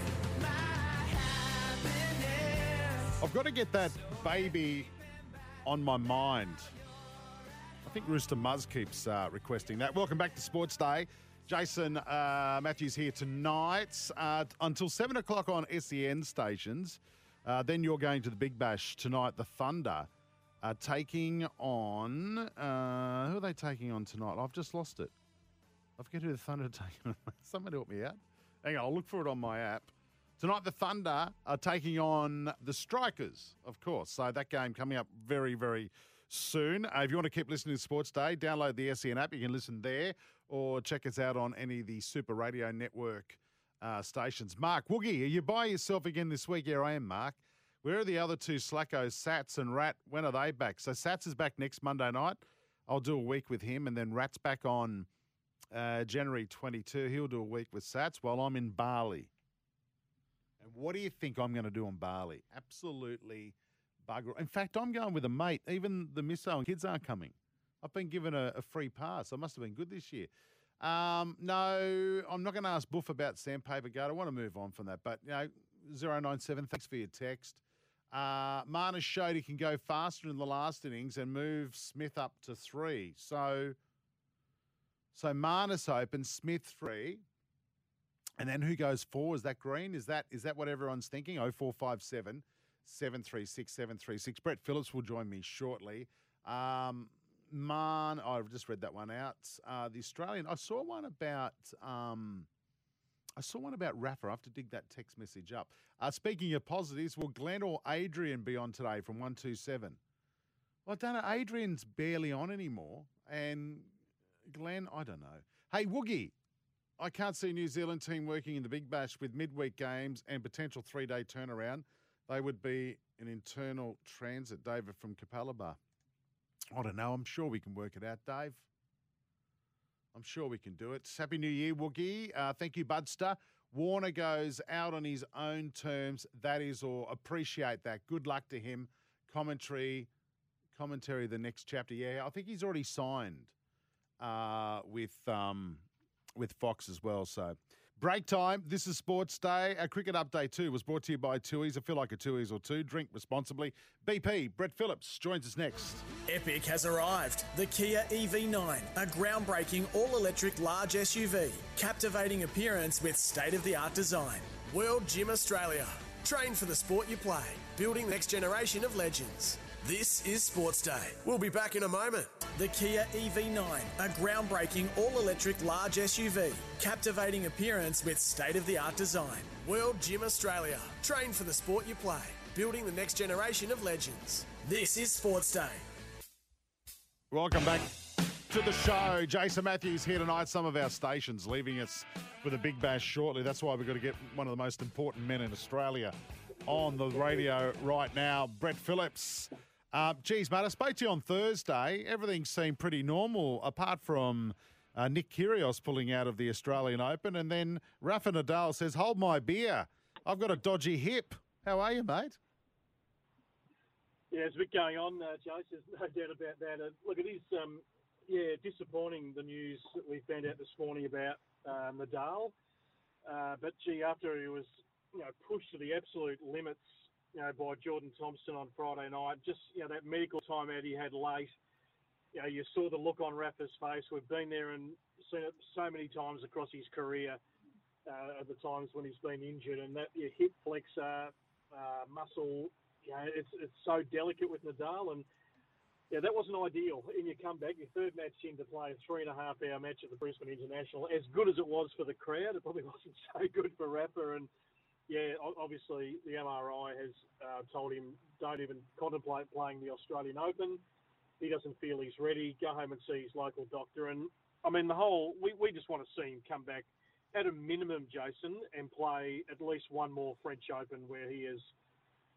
I've got to get that baby on my mind. I think Rooster Muzz keeps uh, requesting that. Welcome back to Sports Day. Jason uh, Matthews here tonight uh, until 7 o'clock on SEN stations. Uh, then you're going to the Big Bash tonight. The Thunder are taking on. Uh, who are they taking on tonight? I've just lost it. I forget who the Thunder are taking on. Someone help me out. Hang on, I'll look for it on my app. Tonight, the Thunder are taking on the Strikers, of course. So that game coming up very, very soon. Uh, if you want to keep listening to Sports Day, download the SEN app. You can listen there or check us out on any of the Super Radio Network uh, stations. Mark Woogie, are you by yourself again this week? Here I am, Mark. Where are the other two slackos, Sats and Rat? When are they back? So Sats is back next Monday night. I'll do a week with him, and then Rat's back on uh, January 22. He'll do a week with Sats while I'm in Bali. And what do you think I'm going to do on Bali? Absolutely bugger. In fact, I'm going with a mate. Even the misso and kids aren't coming. I've been given a, a free pass. I must have been good this year. Um, no, I'm not going to ask Boof about Sandpaper Guard. I want to move on from that. But, you know, 097, thanks for your text. Uh, Marnus showed he can go faster in the last innings and move Smith up to three. So, so Marnus open, Smith three. And then who goes four? Is that Green? Is that is that what everyone's thinking? 0457 736 736. Brett Phillips will join me shortly. Um, Man, I've just read that one out. Uh, the Australian, I saw one about um, I saw one about Rafa. I have to dig that text message up. Uh, speaking of positives, will Glenn or Adrian be on today from 127? Well, I don't know. Adrian's barely on anymore. And Glenn, I don't know. Hey, Woogie, I can't see New Zealand team working in the Big Bash with midweek games and potential three day turnaround. They would be an internal transit. David from Capalaba. I don't know. I'm sure we can work it out, Dave. I'm sure we can do it. Happy New Year, Woogie. Uh, thank you, Budster. Warner goes out on his own terms. That is all. Appreciate that. Good luck to him. Commentary, commentary. The next chapter. Yeah, I think he's already signed uh, with um, with Fox as well. So Break time. This is Sports Day. A cricket update too was brought to you by Tui's. I feel like a Tui's or two. Drink responsibly. BP, Brett Phillips joins us next. Epic has arrived. The Kia EV9, a groundbreaking all electric large SUV. Captivating appearance with state of the art design. World Gym Australia. Train for the sport you play. Building the next generation of legends. This is Sports Day. We'll be back in a moment. The Kia EV9, a groundbreaking all electric large SUV. Captivating appearance with state of the art design. World Gym Australia. Train for the sport you play. Building the next generation of legends. This is Sports Day. Welcome back to the show. Jason Matthews here tonight. Some of our stations leaving us with a big bash shortly. That's why we've got to get one of the most important men in Australia on the radio right now, Brett Phillips. Uh, geez, mate, I spoke to you on Thursday. Everything seemed pretty normal, apart from uh, Nick Kyrgios pulling out of the Australian Open, and then Rafa Nadal says, "Hold my beer, I've got a dodgy hip." How are you, mate? Yeah, there's a bit going on, uh, Jase. There's no doubt about that. Uh, look, it is, um, yeah, disappointing the news that we found out this morning about uh, Nadal. Uh, but gee, after he was, you know, pushed to the absolute limits you know, by Jordan Thompson on Friday night. Just, you know, that medical timeout he had late. You know, you saw the look on Rafa's face. We've been there and seen it so many times across his career uh, at the times when he's been injured. And that your hip flexor uh, muscle, you know, it's, it's so delicate with Nadal. And, yeah, that wasn't ideal. In your comeback, your third match in to play a three and a half hour match at the Brisbane International. As good as it was for the crowd, it probably wasn't so good for Rafa. And yeah, obviously the MRI has uh, told him don't even contemplate playing the Australian Open. He doesn't feel he's ready. Go home and see his local doctor. And I mean, the whole we, we just want to see him come back at a minimum, Jason, and play at least one more French Open where he is,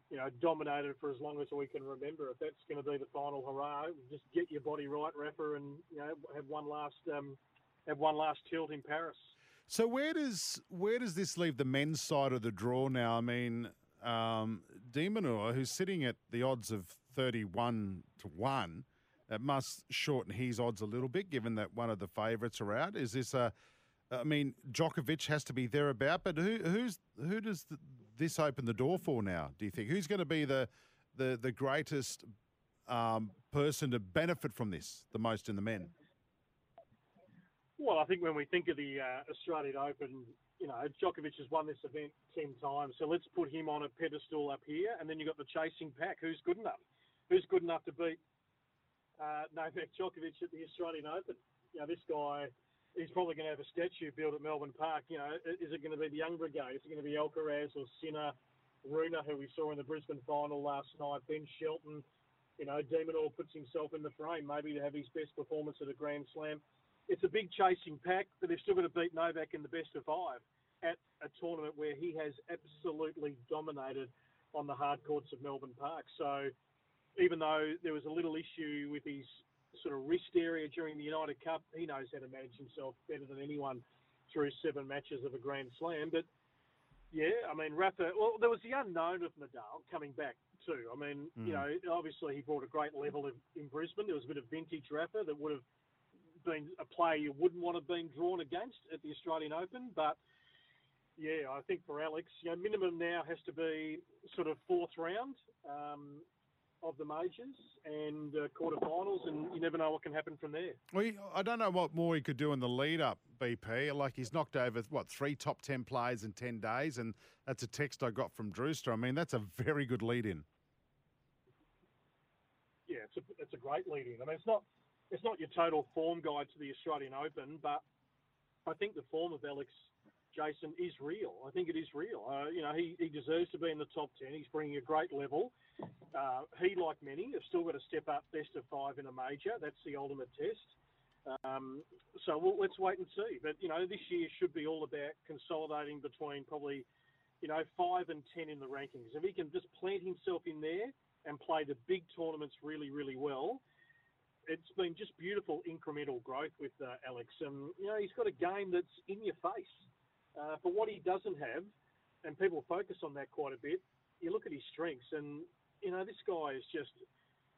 you know, dominated for as long as we can remember. If that's going to be the final hurrah, just get your body right, Rafa, and you know have one last um, have one last tilt in Paris. So where does where does this leave the men's side of the draw now? I mean, um, de who's sitting at the odds of thirty-one to one, it must shorten his odds a little bit, given that one of the favourites are out. Is this a? I mean, Djokovic has to be there about, but who who's who does this open the door for now? Do you think who's going to be the the the greatest um, person to benefit from this the most in the men? Well, I think when we think of the uh, Australian Open, you know, Djokovic has won this event 10 times. So let's put him on a pedestal up here. And then you've got the chasing pack. Who's good enough? Who's good enough to beat uh, Novak Djokovic at the Australian Open? You know, this guy, he's probably going to have a statue built at Melbourne Park. You know, is it going to be the Young Brigade? Is it going to be Alcaraz or Sinner, Rune, who we saw in the Brisbane final last night, Ben Shelton? You know, de Minaur puts himself in the frame maybe to have his best performance at a Grand Slam it's a big chasing pack, but they've still got to beat Novak in the best of five at a tournament where he has absolutely dominated on the hard courts of Melbourne Park. So even though there was a little issue with his sort of wrist area during the United Cup, he knows how to manage himself better than anyone through seven matches of a Grand Slam. But yeah, I mean, Rafa, well, there was the unknown of Nadal coming back too. I mean, mm. you know, obviously he brought a great level of, in Brisbane. There was a bit of vintage Rafa that would have been a player you wouldn't want to have been drawn against at the Australian Open. But yeah, I think for Alex, you know, minimum now has to be sort of fourth round um, of the majors and uh, quarterfinals, and you never know what can happen from there. Well, I don't know what more he could do in the lead up, BP. Like he's knocked over what three top ten players in ten days, and that's a text I got from Drewster. I mean, that's a very good lead in. Yeah, it's a it's a great lead in. I mean, it's not it's not your total form guide to the Australian Open, but I think the form of Alex Jason, is real. I think it is real. Uh, you know, he, he deserves to be in the top 10. He's bringing a great level. Uh, he, like many, have still got to step up best of five in a major. That's the ultimate test. Um, so we'll, let's wait and see. But, you know, this year should be all about consolidating between probably, you know, five and 10 in the rankings. If he can just plant himself in there and play the big tournaments really, really well, it's been just beautiful incremental growth with uh, Alex. And, you know, he's got a game that's in your face. Uh, for what he doesn't have, and people focus on that quite a bit, you look at his strengths, and, you know, this guy is just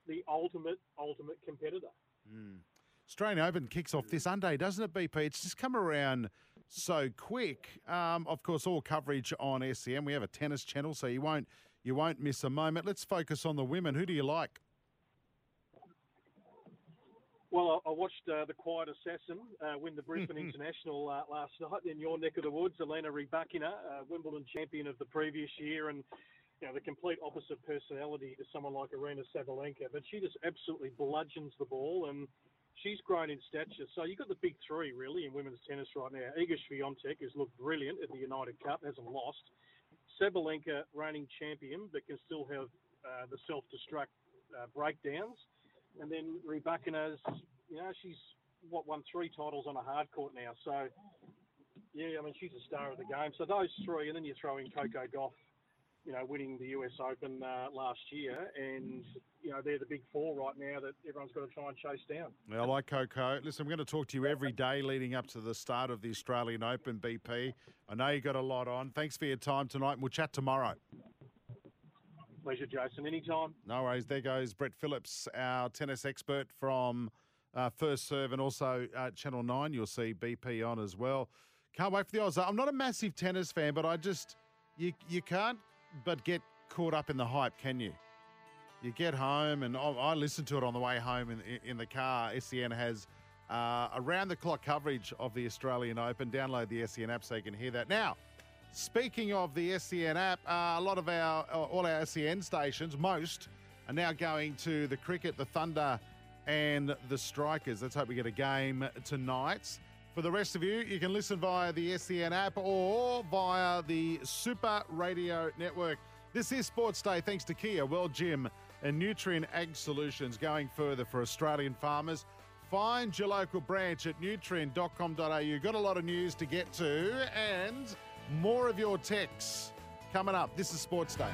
the ultimate, ultimate competitor. Mm. Australian Open kicks off this Sunday, doesn't it, BP? It's just come around so quick. Um, of course, all coverage on SEN. We have a tennis channel, so you won't you won't miss a moment. Let's focus on the women. Who do you like? Well, I watched uh, the Quiet Assassin uh, win the Brisbane International uh, last night in your neck of the woods. Elena Rybakina, uh, Wimbledon champion of the previous year, and you know the complete opposite personality to someone like Aryna Sabalenka. But she just absolutely bludgeons the ball, and she's grown in stature. So you've got the big three really in women's tennis right now. Iga Swiatek has looked brilliant at the United Cup, hasn't lost. Sabalenka, reigning champion, but can still have uh, the self-destruct uh, breakdowns. And then Rybakina's, you know, she's what won three titles on a hard court now. So yeah, I mean she's a star of the game. So those three, and then you throw in Coco Gauff, you know, winning the US Open uh, last year, and you know they're the big four right now that everyone's got to try and chase down. I like Coco. Listen, I'm going to talk to you every day leading up to the start of the Australian Open, BP. I know you got a lot on. Thanks for your time tonight, and we'll chat tomorrow. Pleasure, Jason. Anytime. No worries. There goes Brett Phillips, our tennis expert from uh, First Serve and also uh, Channel 9. You'll see BP on as well. Can't wait for the odds. I'm not a massive tennis fan, but I just, you, you can't but get caught up in the hype, can you? You get home, and I, I listen to it on the way home in, in the car. SEN has uh, around the clock coverage of the Australian Open. Download the SEN app so you can hear that. Now, Speaking of the SEN app, uh, a lot of our, uh, all our SEN stations, most, are now going to the cricket, the Thunder, and the Strikers. Let's hope we get a game tonight. For the rest of you, you can listen via the SEN app or via the Super Radio Network. This is Sports Day thanks to Kia, World Gym, and Nutrien Ag Solutions going further for Australian farmers. Find your local branch at nutrien.com.au. Got a lot of news to get to and more of your texts coming up. This is Sports Day.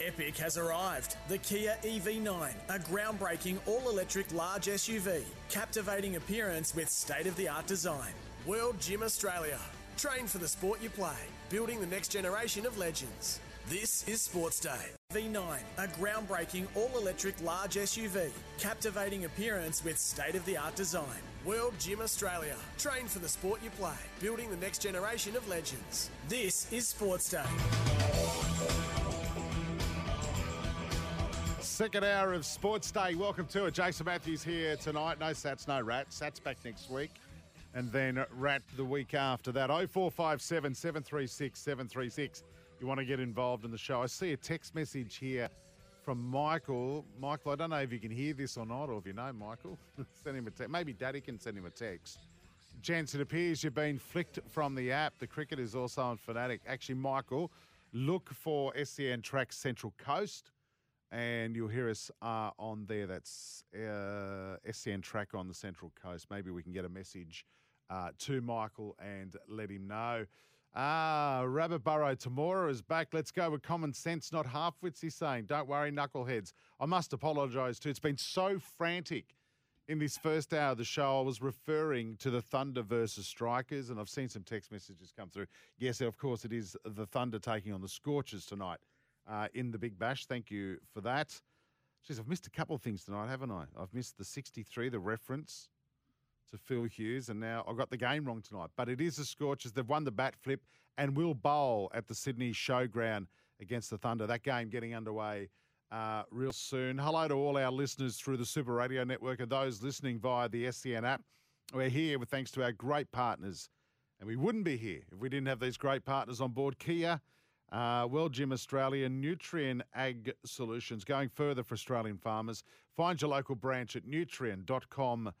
Epic has arrived. The Kia EV9, a groundbreaking all electric large SUV, captivating appearance with state of the art design. World Gym Australia. Train for the sport you play, building the next generation of legends. This is Sports Day. V9, a groundbreaking all electric large SUV, captivating appearance with state of the art design. World Gym Australia. Train for the sport you play, building the next generation of legends. This is Sports Day. Second hour of Sports Day. Welcome to it. Jason Matthews here tonight. No Sats, no Rats. Sats back next week. And then Rat the week after that. 0457 736 736. You want to get involved in the show. I see a text message here from Michael. Michael, I don't know if you can hear this or not, or if you know Michael. send him a text. Maybe Daddy can send him a text. Gents, it appears you've been flicked from the app. The cricket is also on Fanatic. Actually, Michael, look for SEN Track Central Coast and you'll hear us uh, on there. That's uh, SEN track on the Central Coast. Maybe we can get a message uh, to Michael and let him know. Ah, Rabbit Burrow Tamora is back. Let's go with common sense, not half wits. He's saying, "Don't worry, knuckleheads." I must apologise too. It's been so frantic in this first hour of the show. I was referring to the Thunder versus Strikers, and I've seen some text messages come through. Yes, of course, it is the Thunder taking on the Scorchers tonight uh, in the Big Bash. Thank you for that. Jeez, I've missed a couple of things tonight, haven't I? I've missed the 63, the reference to Phil Hughes, and now I got the game wrong tonight. But it is the Scorchers. They've won the bat flip and will bowl at the Sydney Showground against the Thunder. That game getting underway uh, real soon. Hello to all our listeners through the Super Radio Network and those listening via the SEN app. We're here with thanks to our great partners, and we wouldn't be here if we didn't have these great partners on board. Kia Uh, World Gym Australia, Nutrien Ag Solutions, going further for Australian farmers. Find your local branch at nutrien.com.au.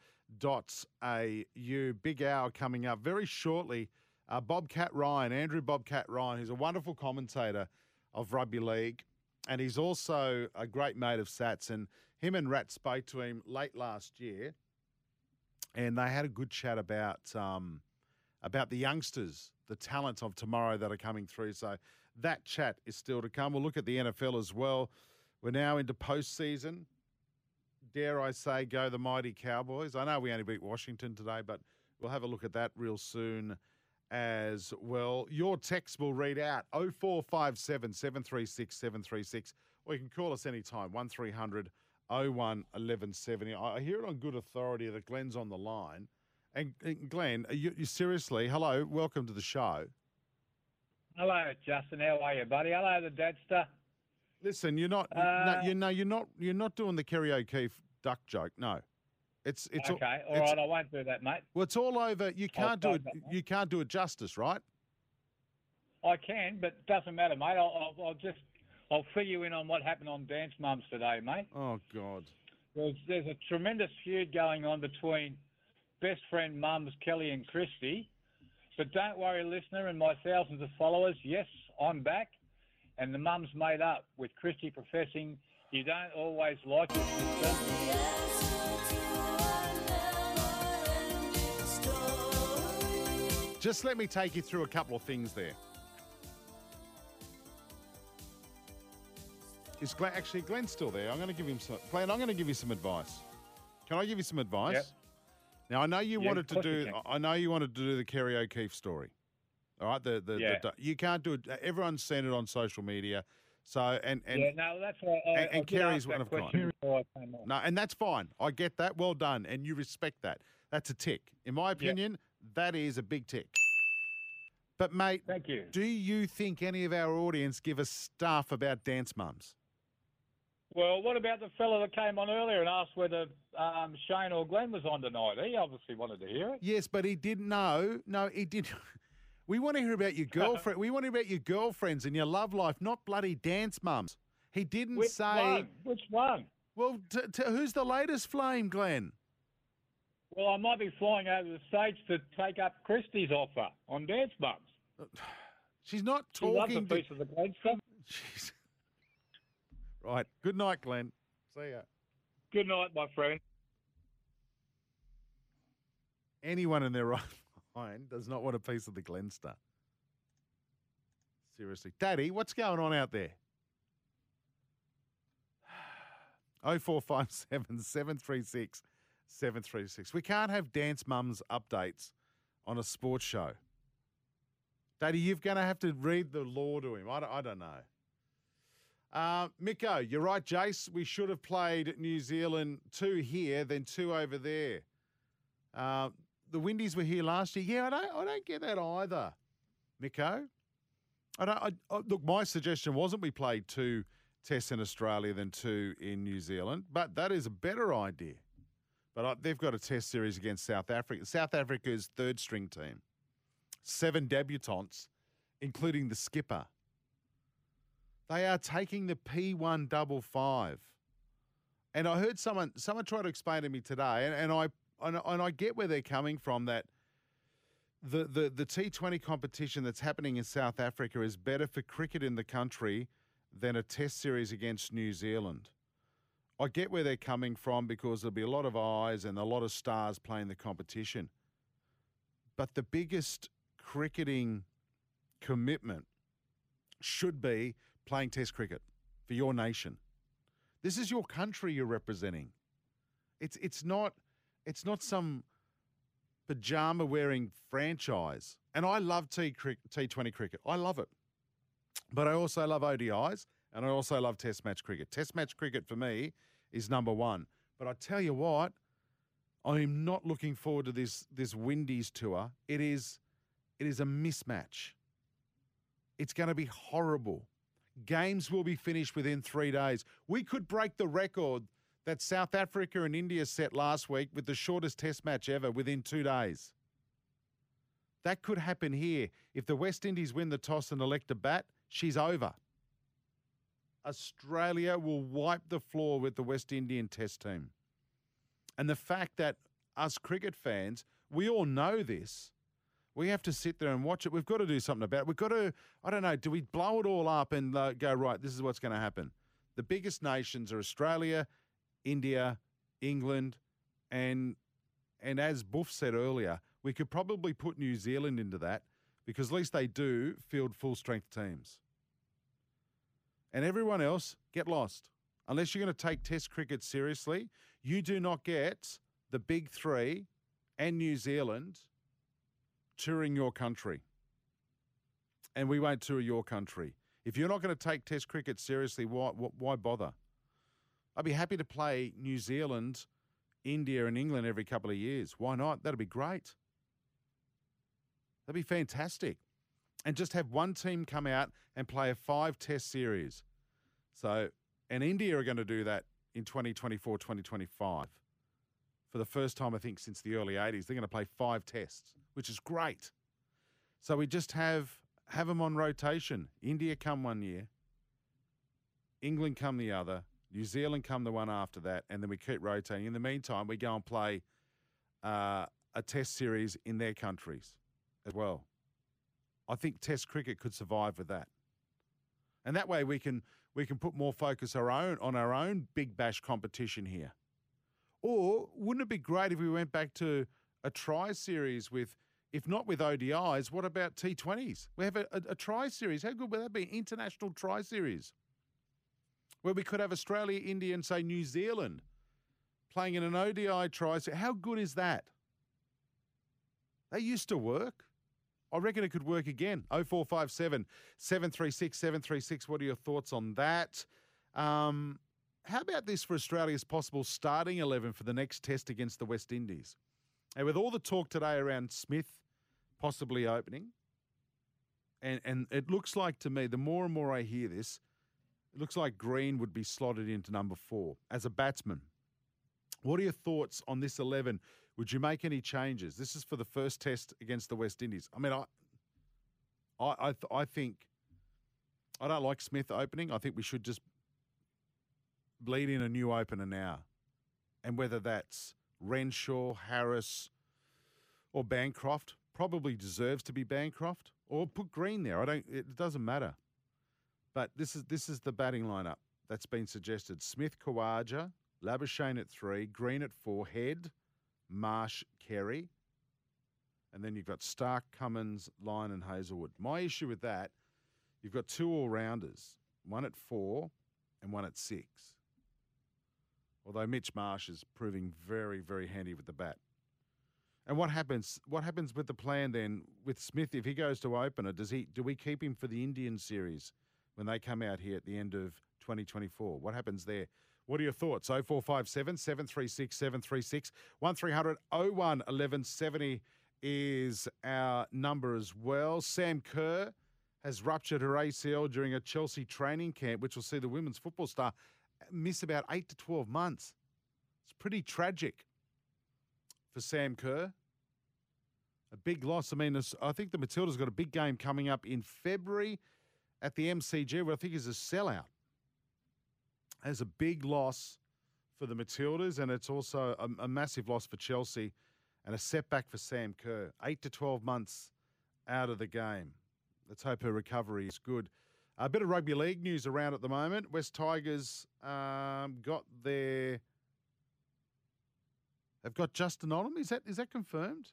Big hour coming up very shortly. Uh, Bobcat Ryan, Andrew Bobcat Ryan, who's a wonderful commentator of rugby league, and he's also a great mate of Sats. And him and Rat spoke to him late last year, and they had a good chat about um, about the youngsters, the talent of tomorrow that are coming through. So that chat is still to come. We'll look at the NFL as well. We're now into postseason. Dare I say, go the mighty Cowboys? I know we only beat Washington today, but we'll have a look at that real soon as well. Your text will read out 0457 736 736, or you can call us anytime 1300 01 1170. I hear it on good authority that Glenn's on the line. And, Glenn, you, you seriously, hello, welcome to the show. Hello, Justin. How are you, buddy? Hello, the Dadster. Listen, you're not. Uh, no, you know, you're not. You're not doing the Kerry O'Keefe duck joke. No, it's it's okay. All it's, right, I won't do that, mate. Well, it's all over. You I'll can't do it. that, You can't do it justice, right? I can, but it doesn't matter, mate. I'll, I'll, I'll just I'll fill you in on what happened on Dance Mums today, mate. Oh God. There's, there's a tremendous feud going on between best friend mums Kelly and Christy. But don't worry, listener, and my thousands of followers. Yes, I'm back, and the mum's made up with Christy professing you don't always like your sister. Just let me take you through a couple of things there. Is Glenn actually Glenn's still there? I'm going to give him some. Glenn, I'm going to give you some advice. Can I give you some advice? Yep. Now I know you Yeah, wanted to do. I know you wanted to do the Kerry O'Keefe story. All right, the the, Yeah. the you can't do it. Everyone's seen it on social media. So and and yeah, no, that's I, and, I and Kerry's one of kind. question before I came on. No, and that's fine. I get that. Well done, and you respect that. That's a tick. In my opinion, that is a big tick. But mate, thank you. Do you think any of our audience give us stuff about dance mums? Well, what about the fella that came on earlier and asked whether um, Shane or Glenn was on tonight? He obviously wanted to hear it. Yes, but he didn't know. No, he didn't. We want to hear about your girlfriend. we want to hear about your girlfriends and your love life, not bloody dance mums. He didn't Which say. one? Which one? Well, t- t- who's the latest flame, Glenn? Well, I might be flying over the stage to take up Christie's offer on Dance Mums. She's not talking. She loves a talking to. piece of the Glen stuff. Jeez. Right. Good night, Glenn. See ya. Good night, my friend. Anyone in their right mind does not want a piece of the Glenster. Seriously. Daddy, what's going on out there? 0457 736 736. We can't have dance mums updates on a sports show. Daddy, you're going to have to read the law to him. I don't, I don't know. Uh, Miko, you're right, Jace. We should have played New Zealand two here, then two over there. Uh, the Windies were here last year. Yeah, I don't, I don't get that either, Miko. I don't. I, I, look, my suggestion wasn't we played two tests in Australia than two in New Zealand, but that is a better idea. But I, they've got a test series against South Africa. South Africa's third string team, seven debutants, including the skipper. They are taking the P1 double five. And I heard someone someone try to explain to me today, and, and I and, and I get where they're coming from that the, the, the T20 competition that's happening in South Africa is better for cricket in the country than a test series against New Zealand. I get where they're coming from because there'll be a lot of eyes and a lot of stars playing the competition. But the biggest cricketing commitment should be playing Test cricket for your nation. This is your country you're representing. It's it's not it's not some pajama wearing franchise. And I love T T20 cricket. I love it. But I also love ODIs and I also love Test match cricket. Test match cricket for me is number one. But I tell you what, I'm not looking forward to this this Windies tour. It is it is a mismatch. It's going to be horrible. Games will be finished within three days. We could break the record that South Africa and India set last week with the shortest test match ever within two days. That could happen here. If the West Indies win the toss and elect to bat, she's over. Australia will wipe the floor with the West Indian Test team. And the fact that us cricket fans, we all know this. We have to sit there and watch it. We've got to do something about it. We've got to, I don't know, do we blow it all up and uh, go, right, this is what's going to happen? The biggest nations are Australia, India, England, and and as Boof said earlier, we could probably put New Zealand into that because at least they do field full strength teams. And everyone else get lost. Unless you're going to take Test cricket seriously, you do not get the big three and New Zealand touring your country. And we won't tour your country. If you're not going to take Test cricket seriously, why, why bother? I'd be happy to play New Zealand, India, and England every couple of years. Why not? That'd be great. That'd be fantastic. And just have one team come out and play a five test series. So, and India are going to do that in 2024 2025. For the first time, I think, since the early 80s, they're going to play five tests, which is great. So we just have have them on rotation. India come one year, England come the other, New Zealand come the one after that, and then we keep rotating. In the meantime, we go and play uh, a test series in their countries as well. I think Test cricket could survive with that, and that way we can we can put more focus our own on our own Big Bash competition here. Or wouldn't it be great if we went back to a tri series with, if not with ODIs, what about T20s? We have a, a, a tri series. How good would that be? International tri series where we could have Australia, India, and say New Zealand playing in an ODI tri. How good is that? They used to work. I reckon it could work again. 0457 736 736. What are your thoughts on that? Um, how about this for Australia's possible starting 11 for the next test against the West Indies? And with all the talk today around Smith possibly opening, and, and it looks like to me, the more and more I hear this, it looks like Green would be slotted into number four as a batsman. What are your thoughts on this 11? Would you make any changes? This is for the first test against the West Indies. I mean, I, I, I, I think I don't like Smith opening. I think we should just bleed in a new opener now, and whether that's Renshaw, Harris, or Bancroft, probably deserves to be Bancroft, or put Green there. I don't. It doesn't matter. But this is this is the batting lineup that's been suggested: Smith, Khawaja, Labuschagne at three, Green at four, Head, Marsh, Carey, and then you've got Starc, Cummins, Lyon, and Hazlewood. My issue with that, you've got two all rounders, one at four and one at six. Although Mitch Marsh is proving very, very handy with the bat. And what happens? What happens with the plan then with Smith if he goes to opener? Does he? Do we keep him for the Indian series when they come out here at the end of 2024? What happens there? What are your thoughts? 0457 736 736 1300 01 1170 is our number as well. Sam Kerr has ruptured her ACL during a Chelsea training camp, which will see the women's football star miss about 8 to 12 months. It's pretty tragic for Sam Kerr. A big loss. I mean, I think the Matildas got a big game coming up in February at the MCG, what I think is a sellout. As a big loss for the Matildas, and it's also a, a, massive loss for Chelsea and a setback for Sam Kerr. Eight to 12 months out of the game. Let's hope her recovery is good. A bit of rugby league news around at the moment. West Tigers um, got their. They've got Justin Olam. Is that is that confirmed?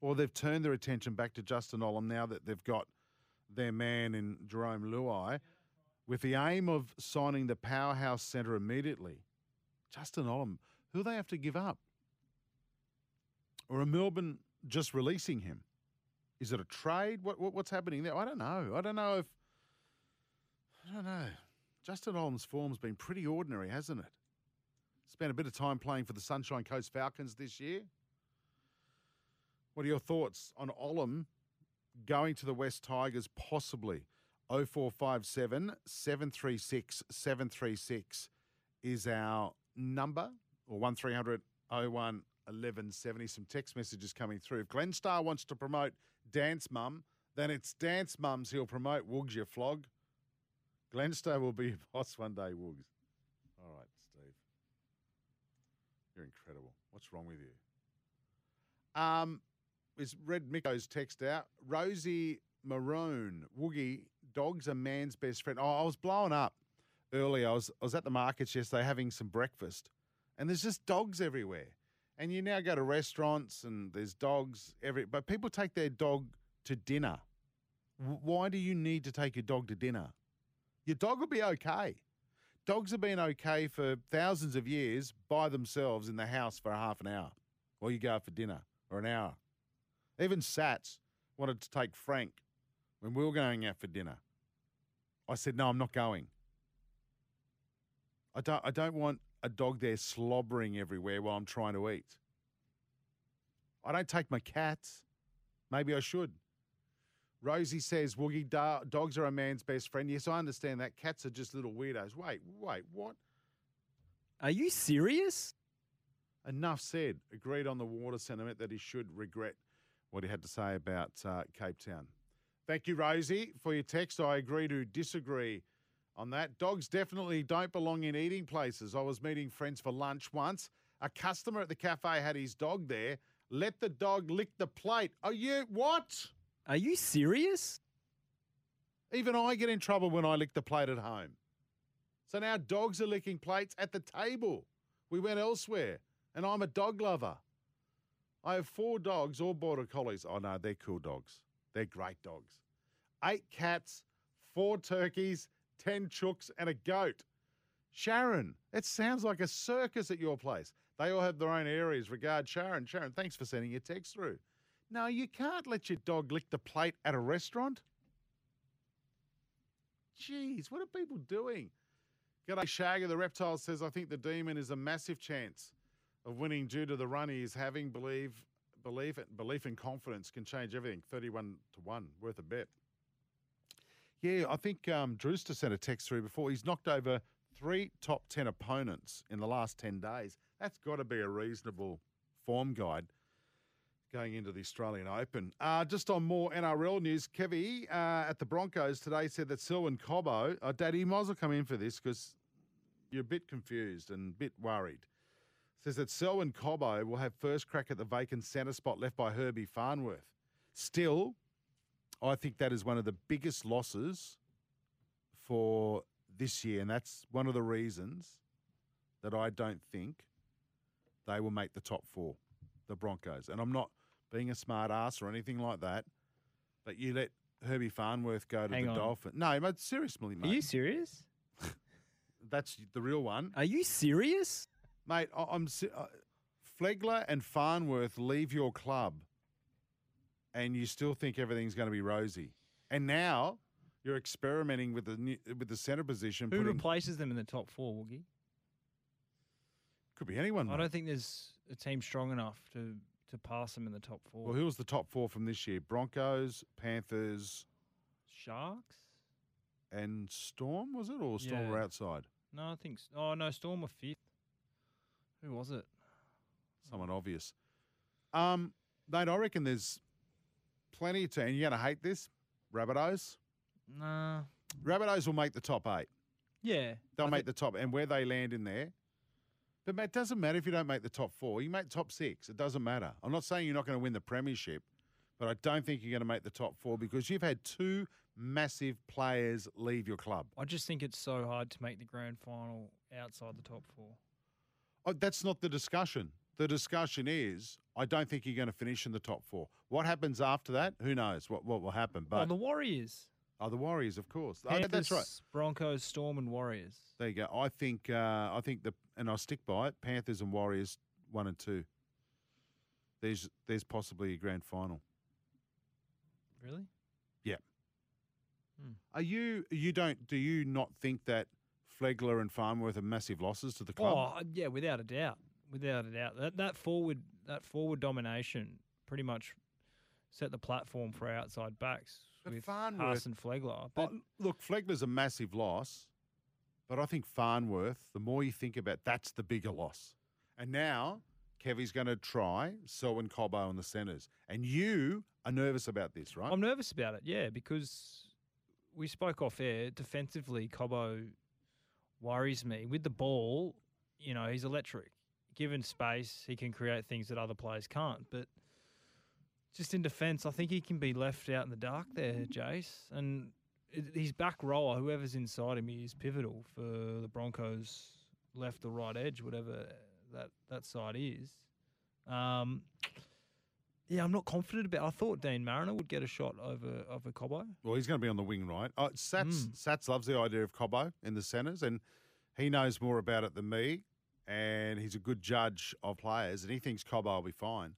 Or they've turned their attention back to Justin Olam now that they've got their man in Jarome Luai with the aim of signing the powerhouse centre immediately. Justin Olam, who they have to give up? Or are Melbourne just releasing him? Is it a trade? What, what, what's happening there? I don't know. I don't know if. I don't know. Justin Olam's form's been pretty ordinary, hasn't it? Spent a bit of time playing for the Sunshine Coast Falcons this year. What are your thoughts on Olam going to the West Tigers possibly? 0457 736 736 is our number, or 1300 01 1170. Some text messages coming through. If Glenn Starr wants to promote Dance Mum, then it's Dance Mums he'll promote. Wogs your flog. Glenstow will be your boss one day, Woogs. All right, Steve. You're incredible. What's wrong with you? Um, is Red Miko's text out? Rosie Maroon, Woogie, dog's a man's best friend. Oh, I was blowing up earlier. I was I was at the markets yesterday having some breakfast, and there's just dogs everywhere. And you now go to restaurants and there's dogs every. But people take their dog to dinner. Why do you need to take your dog to dinner? Your dog will be okay. Dogs have been okay for thousands of years by themselves in the house for a half an hour, or you go out for dinner or an hour. Even Sats wanted to take Frank when we were going out for dinner. I said, no, I'm not going. I don't, I don't want a dog there slobbering everywhere while I'm trying to eat. I don't take my cats. Maybe I should. Rosie says, Woogie, do- dogs are a man's best friend. Yes, I understand that. Cats are just little weirdos. Wait, wait, what? Are you serious? Enough said. Agreed on the water sentiment that he should regret what he had to say about uh, Cape Town. Thank you, Rosie, for your text. I agree to disagree on that. Dogs definitely don't belong in eating places. I was meeting friends for lunch once. A customer at the cafe had his dog there. Let the dog lick the plate. Are you what? Are you serious? Even I get in trouble when I lick the plate at home. So now dogs are licking plates at the table. We went elsewhere, and I'm a dog lover. I have four dogs, all border collies. Oh no, they're cool dogs. They're great dogs. Eight cats, four turkeys, ten chooks, and a goat. Sharon, it sounds like a circus at your place. They all have their own areas. Regard Sharon. Sharon, thanks for sending your text through. No, you can't let your dog lick the plate at a restaurant. Jeez, what are people doing? G'day, Shagger. The reptile says, I think the demon is a massive chance of winning due to the run he is having. Believe, belief, belief and confidence can change everything. 31 to 1, worth a bet. Yeah, I think um, Drewster sent a text through before. He's knocked over three top 10 opponents in the last 10 days. That's got to be a reasonable form guide going into the Australian Open. Uh, just on more NRL news, Kevy uh, at the Broncos today said that Selwyn Cobbo, uh, Daddy, you might as well come in for this because you're a bit confused and a bit worried. Says that Selwyn Cobbo will have first crack at the vacant centre spot left by Herbie Farnworth. Still, I think that is one of the biggest losses for this year, and that's one of the reasons that I don't think they will make the top four, the Broncos. And I'm not being a smart ass or anything like that, but you let Herbie Farnworth go to Hang the on. Dolphin. No, mate, seriously, mate. Are you serious? That's the real one. Are you serious? Mate, I- I'm uh, Flegler and Farnworth leave your club, and you still think everything's going to be rosy. And now you're experimenting with the new, with the centre position. Who putting, replaces them in the top four, Woogie? could be anyone. I mate. don't think there's a team strong enough to, to pass them in the top four. Well, who was the top four from this year? Broncos, Panthers, Sharks? and Storm. Was it or Storm Yeah. were outside? No, I think. Oh no, Storm were fifth. Who was it? Someone obvious. Um, mate, I reckon there's plenty to. And you're going to hate this, Rabbitohs. Nah. Rabbitohs will make the top eight. Yeah. They'll I make the top, and where they land in there. But mate, it doesn't matter if you don't make the top four. You make top six. It doesn't matter. I'm not saying you're not going to win the premiership, but I don't think you're going to make the top four because you've had two massive players leave your club. I just think it's so hard to make the grand final outside the top four. Oh, that's not the discussion. The discussion is I don't think you're going to finish in the top four. What happens after that? Who knows what, what will happen? oh, But the Warriors. oh, the Warriors, of course. Oh, that's right. Broncos, Storm, and Warriors. There you go. I think uh, I think the and I'll stick by it. Panthers and Warriors one and two. There's there's possibly a grand final. Really? Yeah. Hmm. Are you you don't do you not think that Flegler and Farnworth are massive losses to the club? Oh, uh, yeah, without a doubt. Without a doubt. That that forward that forward domination pretty much set the platform for outside backs But with Farnworth- Haas and Flegler. Oh, but Oh, look, Flegler's a massive loss, but I think Farnworth. The more you think about, that's the bigger loss. And now Kevy's going to try So and Cobbo in the centres, and you are nervous about this, right? I'm nervous about it, yeah, because we spoke off air. Defensively, Cobbo worries me with the ball. You know, he's electric. Given space, he can create things that other players can't. But just in defence, I think he can be left out in the dark there, Jace. And his back rower, whoever's inside him, is pivotal for the Broncos' left or right edge, whatever that that side is. Um, yeah, I'm not confident about. I thought Deine Mariner would get a shot over over Cobbo. Well, he's going to be on the wing, right? Uh, Sats Mm. Sats loves the idea of Cobbo in the centres, and he knows more about it than me. And he's a good judge of players, and he thinks Cobbo will be fine.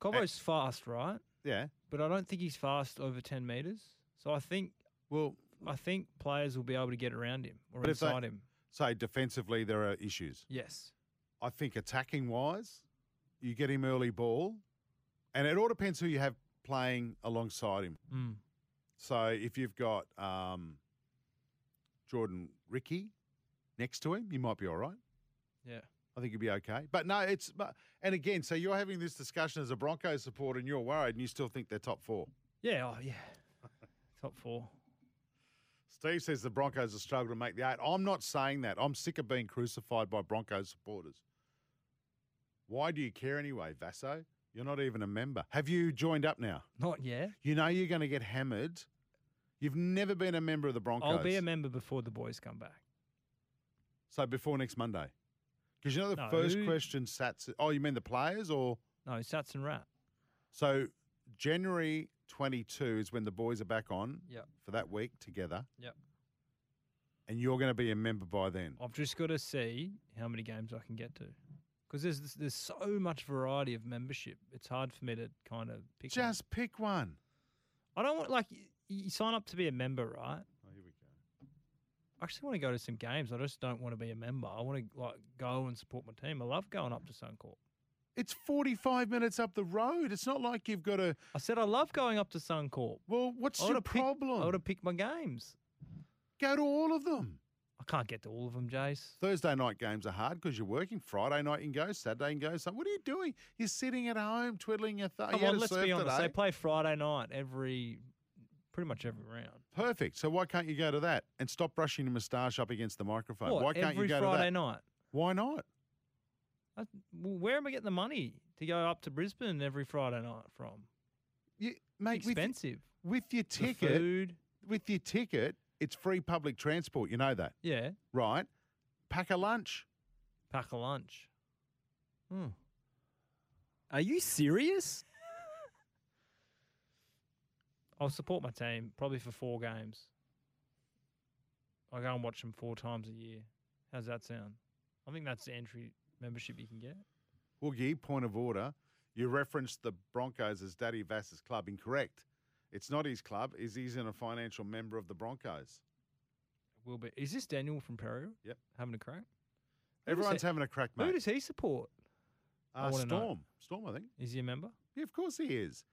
Cobbo's fast, right? Yeah, but I don't think he's fast over ten meters. So I think, well, I think players will be able to get around him or if they- inside him. Say defensively, there are issues. Yes. I think attacking wise, you get him early ball, and it all depends who you have playing alongside him. Mm. So if you've got um, Jordan Riki next to him, you might be all right. Yeah. I think you'll be okay. But no, it's and again, so you're having this discussion as a Broncos supporter, and you're worried, and you still think they're top four. Yeah. Oh, yeah. Top four. Steve says the Broncos are struggling to make the eight. I'm not saying that. I'm sick of being crucified by Broncos supporters. Why do you care anyway, Vasso? You're not even a member. Have you joined up now? Not yet. You know you're going to get hammered. You've never been a member of the Broncos. I'll be a member before the boys come back. So before next Monday. Because you know the No. first question Sats. Oh, you mean the players or? No, Sats and Rat. So January 22 is when the boys are back on Yep. for that week together. Yep. And you're going to be a member by then. I've just got to see how many games I can get to. Because there's there's so much variety of membership. It's hard for me to kind of pick. one. Just pick one. I don't want like you, you sign up to be a member, right? Oh, here we go. I actually want to go to some games. I just don't want to be a member. I want to like go and support my team. I love going up to Suncorp. It's 45 minutes up the road. It's not like you've got to. I said I love going up to Suncorp. Well, what's your wanna pick- problem? I want to pick my games. Go to all of them. I can't get to all of them, Jace. Thursday night games are hard because you're working. Friday night you can go. Saturday you can go. So what are you doing? You're sitting at home twiddling your thumb. Come on, let's be honest. today. They play Friday night every, pretty much every round. Perfect. So why can't you go to that and stop brushing your moustache up against the microphone? What, why can't you go Friday to that? night? Why not? I, well, where am I getting the money to go up to Brisbane every Friday night from? You, mate, with- expensive. With, your The ticket, with your ticket, it's free public transport. You know that, Yeah, right? Pack a lunch. pack a lunch. Hmm. Are you serious? I'll support my team probably for four games. I go and watch them four times a year. How's that sound? I think that's the entry membership you can get. Woogie, point of order. You referenced the Broncos as Daddy Vass's club. Incorrect. It's not his club. Is he's in a financial member of the Broncos. Will be. Is this Daniel from Peru? Yep. Having a crack. Who Everyone's he- having a crack, mate. Who does he support? Uh, wanna know. Storm. Storm, I think. Is he a member? Yeah, of course he is.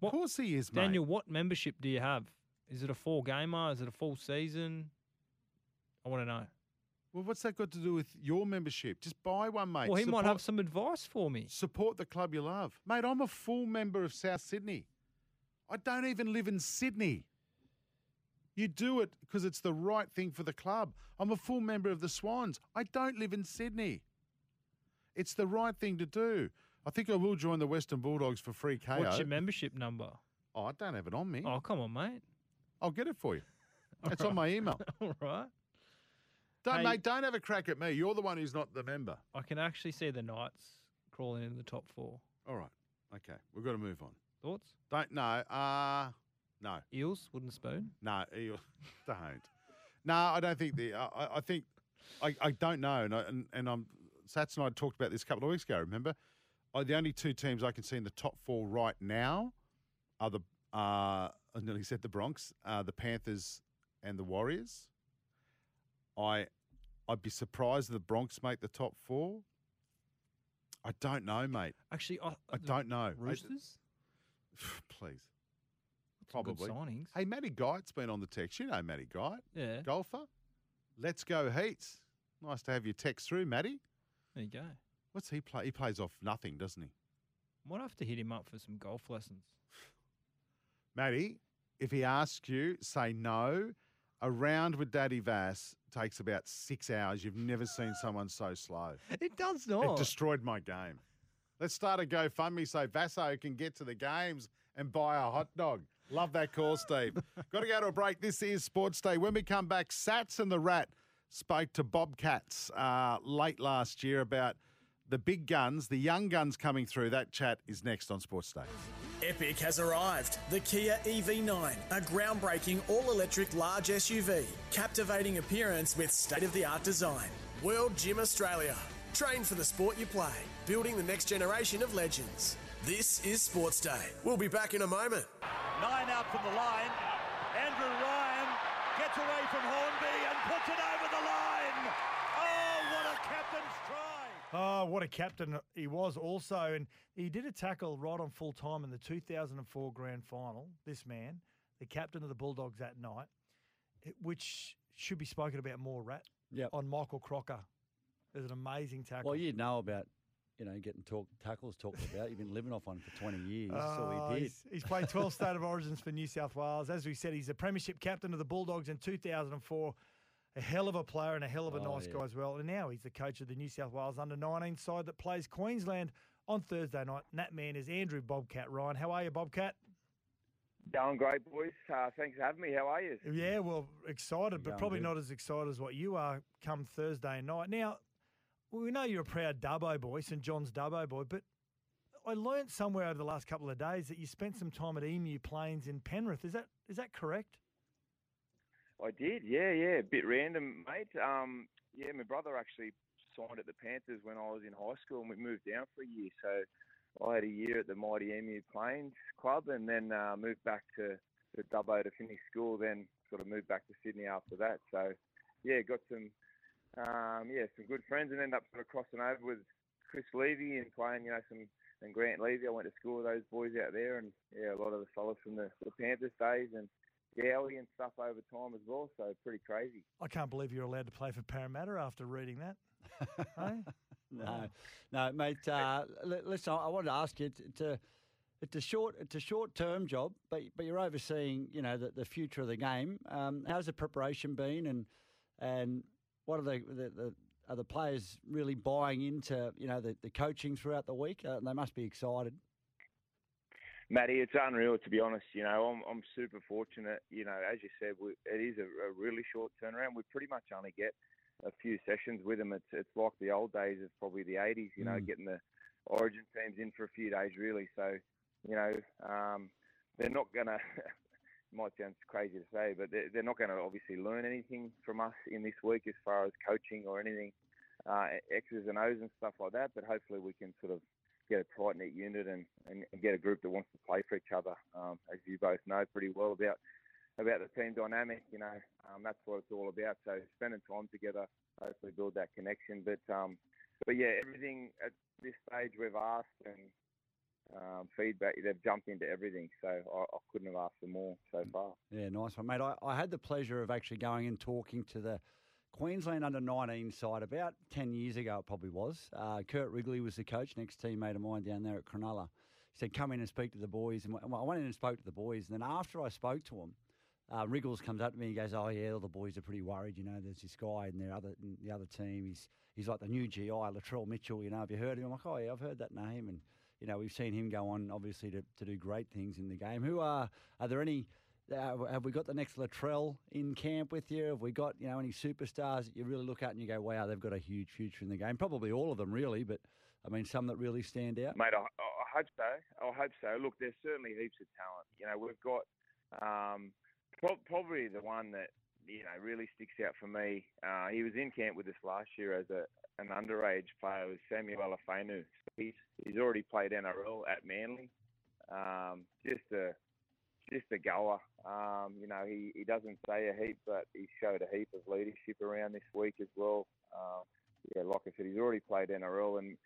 What- Of course he is, mate. Daniel, what membership do you have? Is it a full gamer? Is it a full season? I want to know. Well, what's that got to do with your membership? Just buy one, mate. well, he might have some advice for me. Support the club you love. Mate, I'm a full member of South Sydney. I don't even live in Sydney. You do it because it's the right thing for the club. I'm a full member of the Swans. I don't live in Sydney. It's the right thing to do. I think I will join the Western Bulldogs for free KO. What's your membership number? oh, I don't have it on me. Oh, come on, mate. I'll get it for you. It's on my email. All right. Don't, Hey- mate, don't have a crack at me. You're the one who's not the member. I can actually see the Knights crawling into the top four. All right. Okay. We've got to move on. Thoughts? Don't know. Uh no. Eels, wooden spoon. No, eels. don't. No, I don't think the. I, I- think I, I don't know, and I, and, and I'm Sats and I talked about this a couple of weeks ago. Remember, I, the only two teams I can see in the top four right now are the. Uh, I nearly said the Bronx, uh, the Panthers, and the Warriors. I, I'd be surprised if the Bronx make the top four. I don't know, mate. Actually, I, I don't know. Roosters. please. Some good Probably. signings. Hey, Matty Guy's been on the text. You know Matty Guy, Yeah. golfer. Let's go Heats. Nice to have your text through, Matty. There you go. What's he play? He plays off nothing, doesn't he? Might have to hit him up for some golf lessons. Matty, if he asks you, say no. A round with Daddy Vass takes about six hours. You've never seen someone so slow. It does not. It destroyed my game. Let's start a GoFundMe so Vaso can get to the games and buy a hot dog. Love that call, Steve. Got to go to a break. This is Sports Day. When we come back, Sats and the Rat spoke to Bobcats uh, late last year about the big guns, the young guns coming through. That chat is next on Sports Day. Epic has arrived. The Kia EV9, a groundbreaking all electric large SUV, captivating appearance with state of the art design. World Gym Australia. Train for the sport you play, building the next generation of legends. This is Sports Day. We'll be back in a moment. Nine out from the line. Andrew Ryan gets away from Hornby and puts it over the line. Oh, what a captain's try! Oh, what a captain he was also. And he did a tackle right on full time in the 2004 grand final. This man, the captain of the Bulldogs that night, which should be spoken about more, Rat. Yep. On Michael Crocker. It was an amazing tackle. Well, you'd know about, you know, getting talk, tackles talked about. You've been living off one for 20 years. That's all Oh, he did. He's, he's played 12 state of origins for New South Wales. As we said, he's the premiership captain of the Bulldogs in 2004. A hell of a player and a hell of a Oh, nice yeah. guy as well. And now he's the coach of the New South Wales under 19 side that plays Queensland on Thursday night. And that man is Andrew Bobcat Ryan. How are you, Bobcat? Going great, boys. Uh, thanks for having me. How are you? Yeah, well, excited, but probably good. not as excited as what you are come Thursday night. Now, we know you're a proud Dubbo boy, St John's Dubbo boy, but I learnt somewhere over the last couple of days that you spent some time at Emu Plains in Penrith. Is that is that correct? I did. Yeah, yeah. A bit random, mate. Um, yeah, my brother actually signed at the Panthers when I was in high school, and we moved down for a year. So I had a year at the mighty Emu Plains Club, and then uh, moved back to to Dubbo to finish school. Then sort of moved back to Sydney after that. So yeah, got some um, yeah some good friends, and end up sort of crossing over with Chris Levy and playing you know some and Grant Levy. I went to school with those boys out there, and yeah, a lot of the fellas from the, the Panthers days and. Gowie and stuff over time as well, so pretty crazy. I can't believe you're allowed to play for Parramatta after reading that. hey? No, no, mate. Uh, listen, I I wanted to ask you. It's, it's a, it's a short, it's a short-term job, but but you're overseeing, you know, the, the future of the game. Um, how's the preparation been, and and what are the, the, the are the players really buying into, you know, the, the coaching throughout the week? Uh, they must be excited. Matty, it's unreal to be honest. You know, I'm I'm super fortunate. You know, as you said, we, it is a, a really short turnaround. We pretty much only get a few sessions with them. It's it's like the old days of probably the 80s. You know, Mm. getting the Origin teams in for a few days really. So, you know, um, they're not gonna. might sound crazy to say, but they're, they're not going to obviously learn anything from us in this week as far as coaching or anything, uh, X's and O's and stuff like that. But hopefully we can sort of get a tight knit unit and, and, and get a group that wants to play for each other. Um, as you both know pretty well about about the team dynamic, you know, um, that's what it's all about. So spending time together, hopefully build that connection. But um, but yeah, everything at this stage we've asked and um, feedback, they've jumped into everything. So I, I couldn't have asked for more so far. Yeah, nice one, mate. I, I had the pleasure of actually going and talking to the Queensland under 19 side about 10 years ago, it probably was. Uh, Kurt Wrigley was the coach, next teammate of mine down there at Cronulla. He said, Come in and speak to the boys. And I went in and spoke to the boys. And then after I spoke to them, uh, Wriggles comes up to me and goes, "Oh yeah, all the boys are pretty worried. You know, there's this guy in their other in the other team. He's he's like the new GI, Latrell Mitchell. You know, have you heard of him?" I'm like, "Oh yeah, I've heard that name." And you know, we've seen him go on obviously to, to do great things in the game. Who are are there any? Uh, have we got the next Latrell in camp with you? Have we got you know any superstars that you really look at and you go, "Wow, they've got a huge future in the game"? Probably all of them, really, but I mean, some that really stand out. Mate, I, I hope so. I hope so. Look, there's certainly heaps of talent. You know, we've got um, pro- probably the one that you know really sticks out for me. Uh, he was in camp with us last year as a an underage player. Was Samuela Fainu. He's he's already played NRL at Manly. Um, just a just a goer. Um, you know, he, he doesn't say a heap, but he showed a heap of leadership around this week as well. Um, yeah, like I said, he's already played NRL, and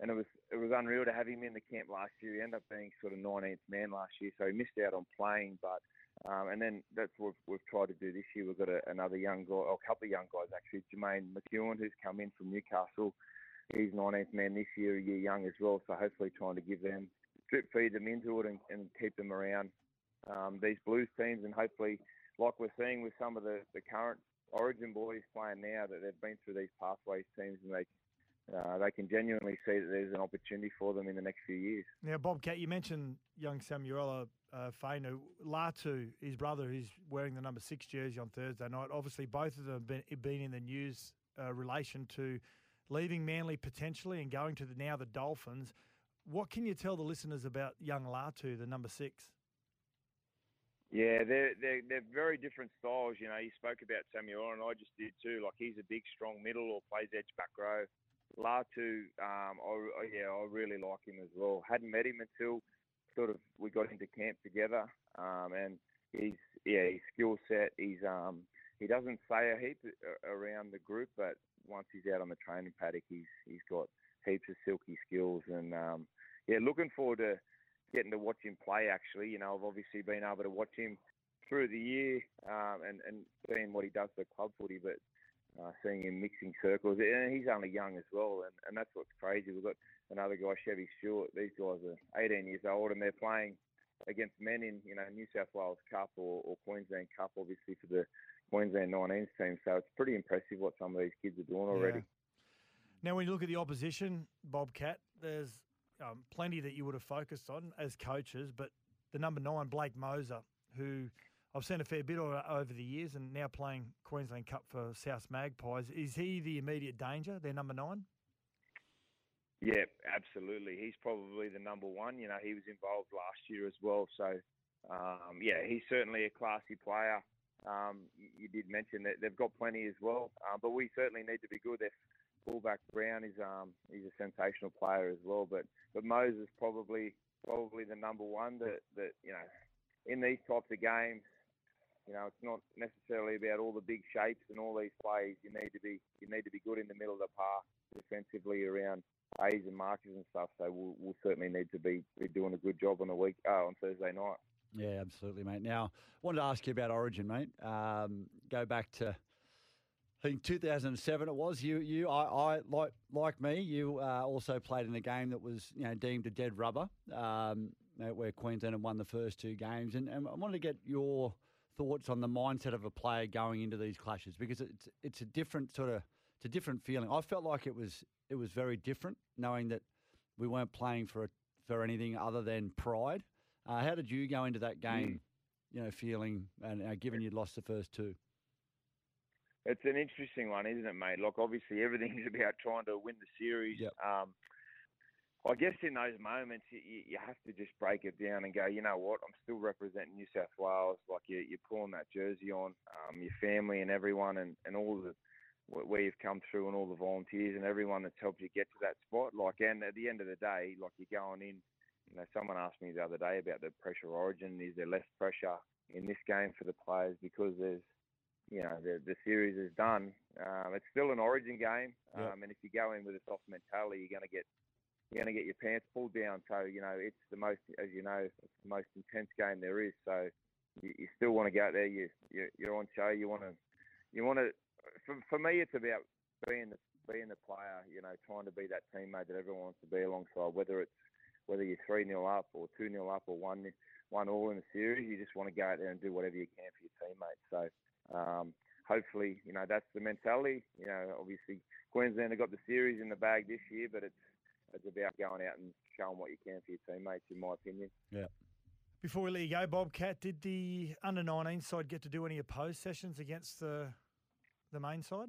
and it was it was unreal to have him in the camp last year. He ended up being sort of 19th man last year, so he missed out on playing. But um, and then that's what we've, tried to do this year. We've got a, another young guy, or a couple of young guys actually. Jermaine McEwen, who's come in from Newcastle, he's 19th man this year, a year young as well. So hopefully trying to give them drip feed them into it and, and keep them around um, these Blues teams, and hopefully, like we're seeing with some of the, the current Origin boys playing now, that they've been through these pathways teams, and they uh, they can genuinely see that there's an opportunity for them in the next few years. Now, Bobcat, you mentioned young Samuela uh, Fainu. Latu, his brother, who's wearing the number six jersey on Thursday night. Obviously, both of them have been, been in the news uh, relation to leaving Manly potentially and going to the, now the Dolphins. What can you tell the listeners about young Latu, the number six? Yeah, they're, they're they're very different styles. You know, you spoke about Samuel, and I just did too. Like he's a big, strong middle or plays edge back row. Latu, um, I, yeah, I really like him as well. Hadn't met him until sort of we got into camp together, um, and he's yeah, his skill set. He's um, he doesn't say a heap around the group, but once he's out on the training paddock, he's he's got heaps of silky skills, and um, yeah, looking forward to getting to watch him play. Actually, you know, I've obviously been able to watch him through the year um, and and seeing what he does for club footy, but uh, seeing him mixing circles, and he's only young as well, and, and that's what's crazy. We've got another guy, Chevy Stewart. These guys are 18 years old, and they're playing against men in you know New South Wales Cup or, or Queensland Cup, obviously for the Queensland 19s team. So it's pretty impressive what some of these kids are doing already. Yeah. Now, when you look at the opposition, Bobcat, there's um, plenty that you would have focused on as coaches, but the number nine, Blake Mozer, who I've seen a fair bit over the years and now playing Queensland Cup for South Magpies, is he the immediate danger, their number nine? Yeah, absolutely. He's probably the number one. You know, he was involved last year as well. So, um, yeah, he's certainly a classy player. Um, you did mention that they've got plenty as well, uh, but we certainly need to be good. Their fullback Brown is um, he's a sensational player as well. But but Mozer's probably probably the number one that that you know in these types of games. You know, it's not necessarily about all the big shapes and all these plays. You need to be you need to be good in the middle of the park defensively around A's and markers and stuff. So we'll, we'll certainly need to be, be doing a good job on the week uh, on Thursday night. Yeah, absolutely, mate. Now, I wanted to ask you about Origin, mate. Um, go back to I think 2007 it was. You, you, I, I like like me. You uh, also played in a game that was you know deemed a dead rubber, um, where Queensland had won the first two games. And, and I wanted to get your thoughts on the mindset of a player going into these clashes because it's it's a different sort of it's a different feeling. I felt like it was it was very different, knowing that we weren't playing for a, for anything other than pride. Uh, how did you go into that game, mm. you know, feeling and uh, given you'd lost the first two? It's an interesting one, isn't it, mate? Like obviously everything's about trying to win the series. Yep. Um, I guess in those moments you, you have to just break it down and go, you know what, I'm still representing New South Wales. Like you, you're pulling that jersey on, um, your family and everyone, and, and all the where you've come through and all the volunteers and everyone that's helped you get to that spot. Like, and at the end of the day, like you're going in. You know, someone asked me the other day about the pressure origin. Is there less pressure in this game for the players because there's you know the the series is done. Um, it's still an Origin game, um, and if you go in with a soft mentality, you're going to get you're going to get your pants pulled down. So you know it's the most, as you know, it's the most intense game there is. So you, you still want to go out there. You, you you're on show. You want to you want to. For, for me, it's about being the being the player. You know, trying to be that teammate that everyone wants to be alongside. Whether it's whether you're three 0 up or two 0 up or one one all in the series, you just want to go out there and do whatever you can for your teammates. So um, hopefully, you know, that's the mentality. You know, obviously Queensland have got the series in the bag this year, but it's it's about going out and showing what you can for your teammates, in my opinion. Yeah. Before we let you go, Bobcat, did the under 19 side get to do any opposed sessions against the the main side?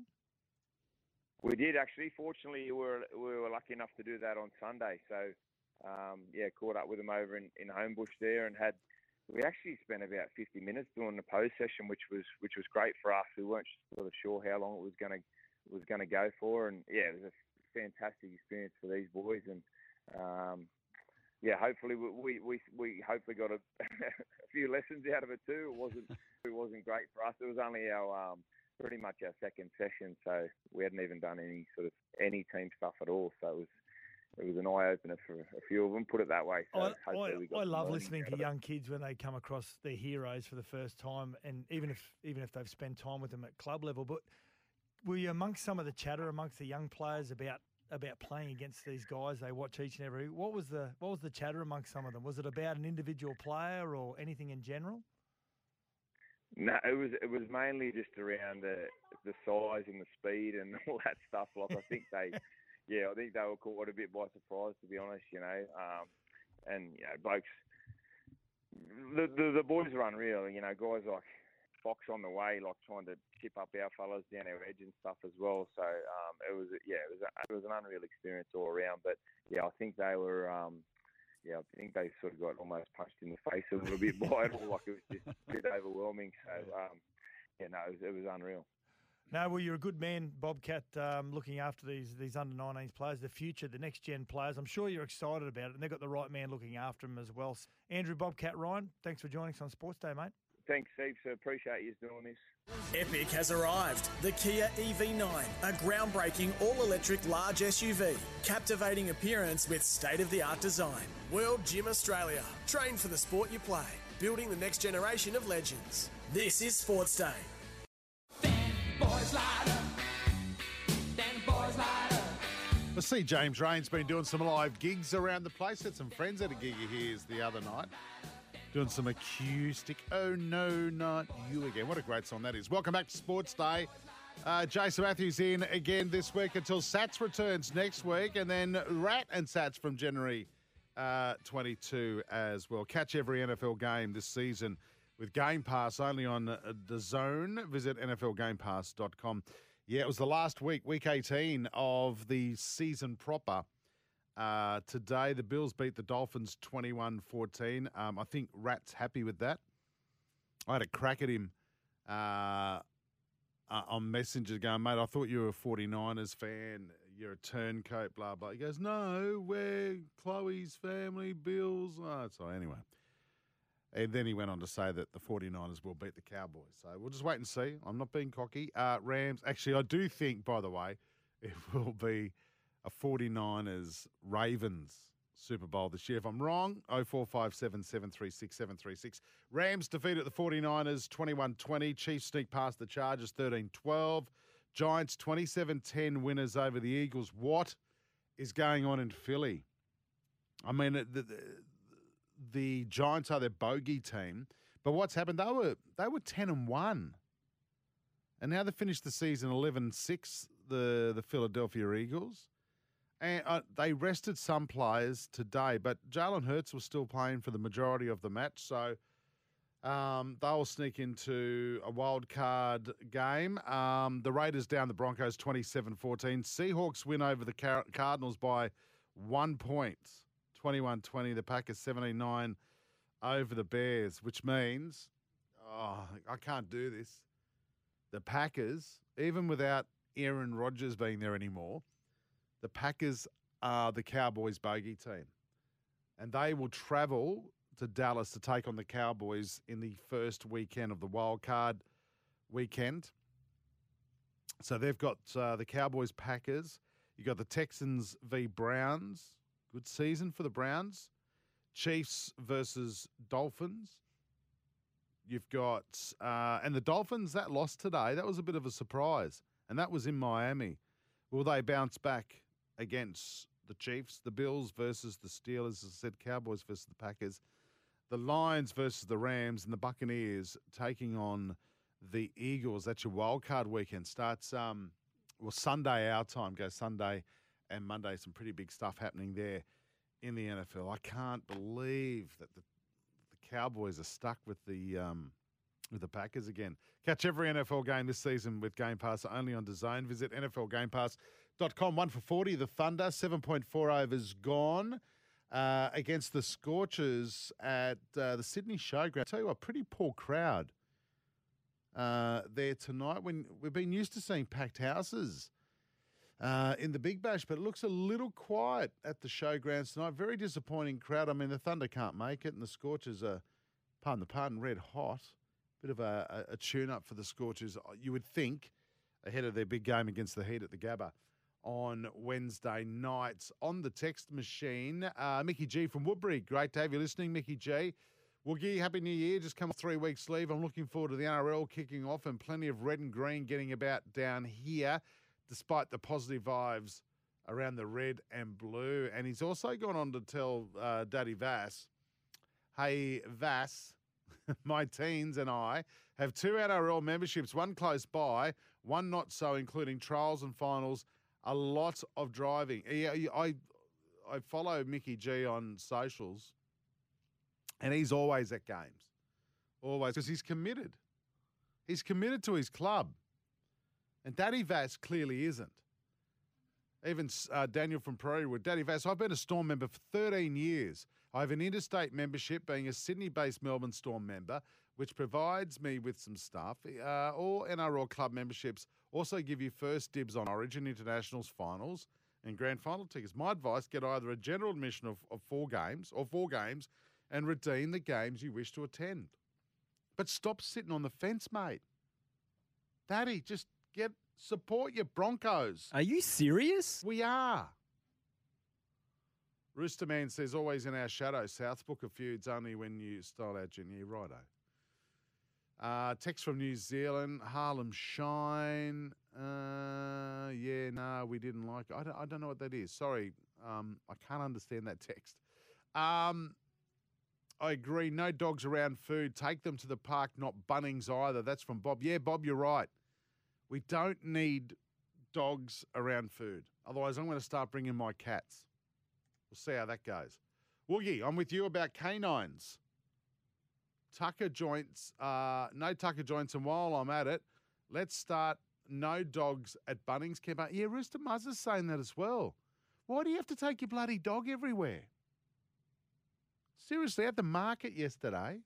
We did actually. Fortunately, we were we were lucky enough to do that on Sunday. So, um, yeah, caught up with them over in, in Homebush there and had we actually spent about 50 minutes doing the pose session, which was which was great for us. We weren't sort of sure how long it was going to was going to go for, and yeah, it was a fantastic experience for these boys, and um, yeah, hopefully we we we hopefully got a, a few lessons out of it too. It wasn't it wasn't great for us. It was only our um, pretty much our second session, so we hadn't even done any sort of any team stuff at all. So it was it was an eye opener for a few of them. Put it that way. So I, I, I love listening to young kids when they come across their heroes for the first time, and even if even if they've spent time with them at club level. But were you amongst some of the chatter amongst the young players about about playing against these guys they watch each and every. What was the what was the chatter amongst some of them? Was it about an individual player or anything in general? No, it was it was mainly just around the the size and the speed and all that stuff. Like I think they, yeah, I think they were caught a bit by surprise to be honest. You know, um, and you know, blokes, the, the the boys are unreal. You know, guys like Fox on the way, like trying to chip up our fellas down our edge and stuff as well. So um, it was yeah, it was a, it was an unreal experience all around. But yeah, I think they were. Um, yeah, I think they sort of got almost punched in the face a little bit by it, all. like it was just a bit overwhelming. So, um, yeah, no, it was, it was unreal. No, well, you're a good man, Bobcat, um, looking after these these under 19s players, the future, the next gen players. I'm sure you're excited about it, and they've got the right man looking after them as well. Andrew Bobcat Ryan, thanks for joining us on Sports Day, mate. Thanks, Steve. So appreciate you doing this. Epic has arrived. The Kia EV9, a groundbreaking all electric large SUV. Captivating appearance with state of the art design. World Gym Australia. Train for the sport you play. Building the next generation of legends. This is Sports Day. Boys I see James Reyne's been doing some live gigs around the place. Had some friends at a gig of his the other night. Doing some acoustic. Oh no, not you again. What a great song that is. Welcome back to Sports Day. Uh, Jason Matthews in again this week until Sats returns next week, and then Rat and Sats from January uh, 22 as well. Catch every NFL game this season with Game Pass only on uh, DAZN. Visit NFLGamePass.com. Yeah, it was the last week, week 18 of the season proper. Uh, today, the Bills beat the Dolphins 21 14. Um, I think Rat's happy with that. I had a crack at him uh, uh, on Messenger going, mate, I thought you were a 49ers fan. You're a turncoat, blah, blah. He goes, no, we're Chloe's family, Bills. Oh, so anyway. And then he went on to say that the 49ers will beat the Cowboys. So we'll just wait and see. I'm not being cocky. Uh, Rams, actually, I do think, by the way, it will be a 49ers Ravens Super Bowl this year. If I'm wrong, 0457 736 736. Rams defeated the 49ers 21 20. Chiefs sneak past the Chargers 13 12. Giants 27 10 winners over the Eagles. What is going on in Philly? I mean, the, the, the Giants are their bogey team, but what's happened? They were they were 10 and 1. And now they finished the season 11 6, the, the Philadelphia Eagles. And uh, they rested some players today, but Jalen Hurts was still playing for the majority of the match. So um, they'll sneak into a wild card game. Um, the Raiders down the Broncos 27 14. Seahawks win over the Car- Cardinals by one point 21 20. The Packers 79 over the Bears, which means, oh, I can't do this. The Packers, even without Aaron Rodgers being there anymore, the Packers are the Cowboys' bogey team. And they will travel to Dallas to take on the Cowboys in the first weekend of the wild card weekend. So they've got uh, the Cowboys Packers. You've got the Texans v Browns. Good season for the Browns. Chiefs versus Dolphins. You've got, uh, and the Dolphins, that lost today, that was a bit of a surprise. And that was in Miami. Will they bounce back against the Chiefs? The Bills versus the Steelers, as I said, Cowboys versus the Packers. The Lions versus the Rams and the Buccaneers taking on the Eagles. That's your wild card weekend. Starts um well Sunday our time, goes Sunday and Monday. Some pretty big stuff happening there in the NFL. I can't believe that the the Cowboys are stuck with the um with the Packers again. Catch every NFL game this season with Game Pass only on DAZN. Visit NFLGamePass.com. One for 40. The Thunder, 7.4 overs gone uh, against the Scorchers at uh, the Sydney Showground. I tell you what, pretty poor crowd uh, there tonight. When we've been used to seeing packed houses uh, in the Big Bash, but it looks a little quiet at the Showgrounds tonight. Very disappointing crowd. I mean, the Thunder can't make it, and the Scorchers are, pardon the pardon, red hot. Bit of a, a, a tune up for the Scorchers, you would think, ahead of their big game against the Heat at the Gabba on Wednesday nights. On the text machine, uh, Mickey G from Woodbury. Great to have you listening, Mickey G. Woogie, Happy New Year. Just come off three weeks leave. I'm looking forward to the NRL kicking off and plenty of red and green getting about down here, despite the positive vibes around the red and blue. And he's also gone on to tell uh, Daddy Vass, hey, Vass, my teens and I have two NRL memberships, one close by, one not so, including trials and finals, a lot of driving. Yeah, I, I follow Mickey G on socials, and he's always at games, always, because he's committed. He's committed to his club. And Daddy Vass clearly isn't. Even uh, Daniel from Prairie Wood, Daddy Vass, I've been a Storm member for 13 years. I have an interstate membership, being a Sydney based Melbourne Storm member, which provides me with some stuff. Uh, all NRL club memberships also give you first dibs on Origin Internationals finals and grand final tickets. My advice get either a general admission of, of four games or four games and redeem the games you wish to attend. But stop sitting on the fence, mate. Daddy, just get support your Broncos. Are you serious? We are. Rooster Man says, always in our shadow. South Book of Feuds only when you style out Junior. Righto. Uh, text from New Zealand, Harlem Shine. Uh, yeah, no, we didn't like it. I don't, I don't know what that is. Sorry, um, I can't understand that text. Um, I agree. No dogs around food. Take them to the park, not Bunnings either. That's from Bob. Yeah, Bob, you're right. We don't need dogs around food. Otherwise, I'm going to start bringing my cats. We'll see how that goes. Woogie, I'm with you about canines. Tucker joints, uh, no Tucker joints. And while I'm at it, let's start no dogs at Bunnings Camp. Yeah, Rooster Muzz is saying that as well. Why do you have to take your bloody dog everywhere? Seriously, at the market yesterday,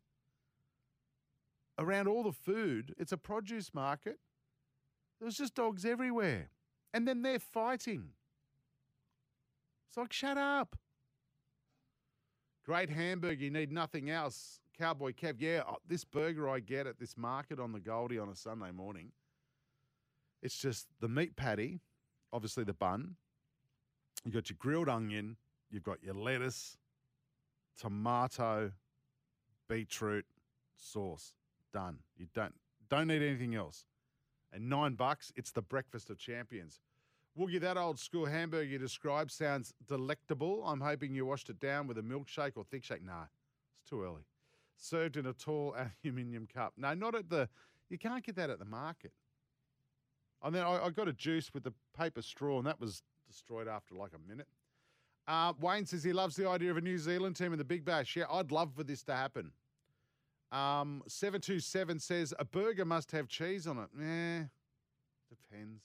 around all the food, it's a produce market. There was just dogs everywhere. And then they're fighting. It's like, shut up. Great hamburger, you need nothing else. Cowboy Kev, yeah, uh, this burger I get at this market on the Goldie on a Sunday morning, it's just the meat patty, obviously the bun. You've got your grilled onion, you've got your lettuce, tomato, beetroot, sauce. Done. You don't don't need anything else. And nine bucks, it's the breakfast of champions. Woogie, that old school hamburger you described sounds delectable. I'm hoping you washed it down with a milkshake or thick shake. Nah, it's too early. Served in a tall aluminium cup. No, not at the. You can't get that at the market. And then I, I got a juice with the paper straw, and that was destroyed after like a minute. Uh, Wayne says he loves the idea of a New Zealand team in the Big Bash. Yeah, I'd love for this to happen. Um, 727 says a burger must have cheese on it. Eh, depends.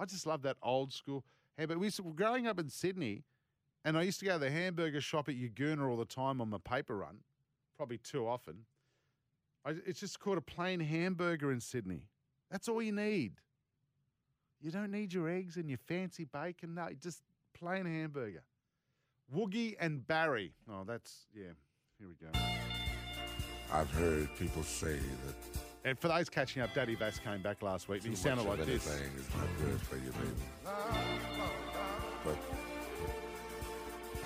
I just love that old school hamburger. We used to, growing up in Sydney, and I used to go to the hamburger shop at Yagoona all the time on my paper run, probably too often. I, it's just called a plain hamburger in Sydney. That's all you need. You don't need your eggs and your fancy bacon. No, just plain hamburger. Woogie and Barry. Oh, that's, yeah. Here we go. I've heard people say that And for those catching up, Daddy Vass came back last week. He sounded like this. is not good for you, baby. But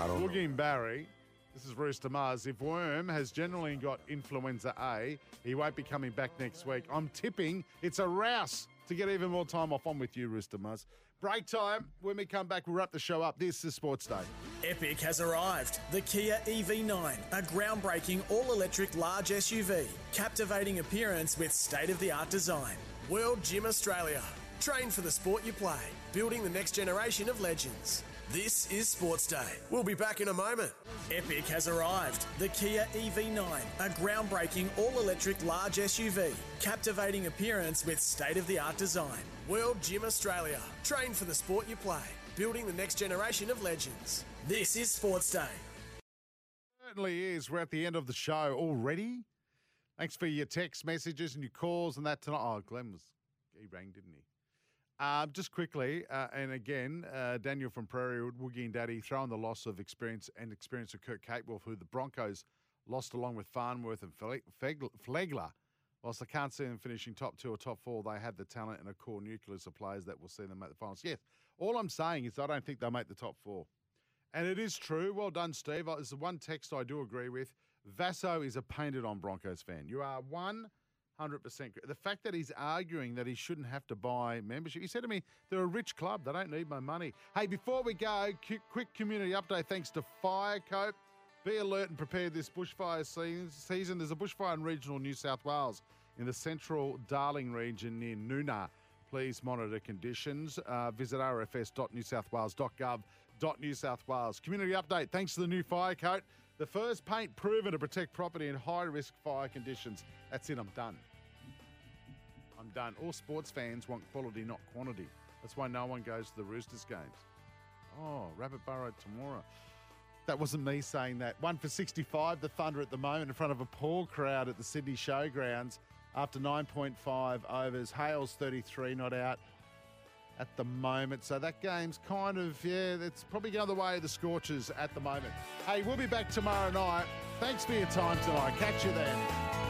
I don't know. Woogie and Barry. This is Rooster Mars. If Worm has generally got influenza A, he won't be coming back next week. I'm tipping it's a rouse to get even more time off. I'm with you, Rooster Mars. Break time. When we come back, we'll wrap the show up. This is Sports Day. Epic has arrived. The Kia EV9, a groundbreaking all electric large SUV. Captivating appearance with state of the art design. World Gym Australia. Train for the sport you play. Building the next generation of legends. This is Sports Day. We'll be back in a moment. Epic has arrived. The Kia EV9, a groundbreaking all electric large SUV. Captivating appearance with state of the art design. World Gym Australia. Train for the sport you play. Building the next generation of legends. This is Sports Day. Certainly is. We're at the end of the show already. Thanks for your text messages and your calls and that tonight. Oh, Glenn was, he rang, didn't he? Um, just quickly, uh, and again, uh, Daniel from Prairie Woogie and Daddy throwing the loss of experience and experience of Kurt Capewell, who the Broncos lost along with Farnworth and Fle- Flegler. Whilst I can't see them finishing top two or top four, they have the talent and a core nucleus of players that will see them make the finals. Yes, all I'm saying is I don't think they'll make the top four. And it is true. Well done, Steve. It's the one text I do agree with. Vasso is a painted on Broncos fan. You are one Hundred percent. The fact that he's arguing that he shouldn't have to buy membership. He said to me, "They're a rich club. They don't need my money." Hey, before we go, quick, community update. Thanks to Firecoat. Be alert and prepared this bushfire season. There's a bushfire in regional New South Wales in the central Darling region near Noona. Please monitor conditions. Uh, visit rfs.newsouthwales.gov.new South Wales. Community update. Thanks to the new fire coat. The first paint proven to protect property in high risk fire conditions. That's it. I'm done. I'm done. All sports fans want quality, not quantity. That's why no one goes to the Roosters games. Oh, Rabbit Burrow tomorrow. That wasn't me saying that. One for 65, the Thunder at the moment in front of a poor crowd at the Sydney Showgrounds after 9.5 overs. Hales 33 not out at the moment. So that game's kind of, yeah, it's probably going the way of the Scorchers at the moment. Hey, we'll be back tomorrow night. Thanks for your time tonight. Catch you then.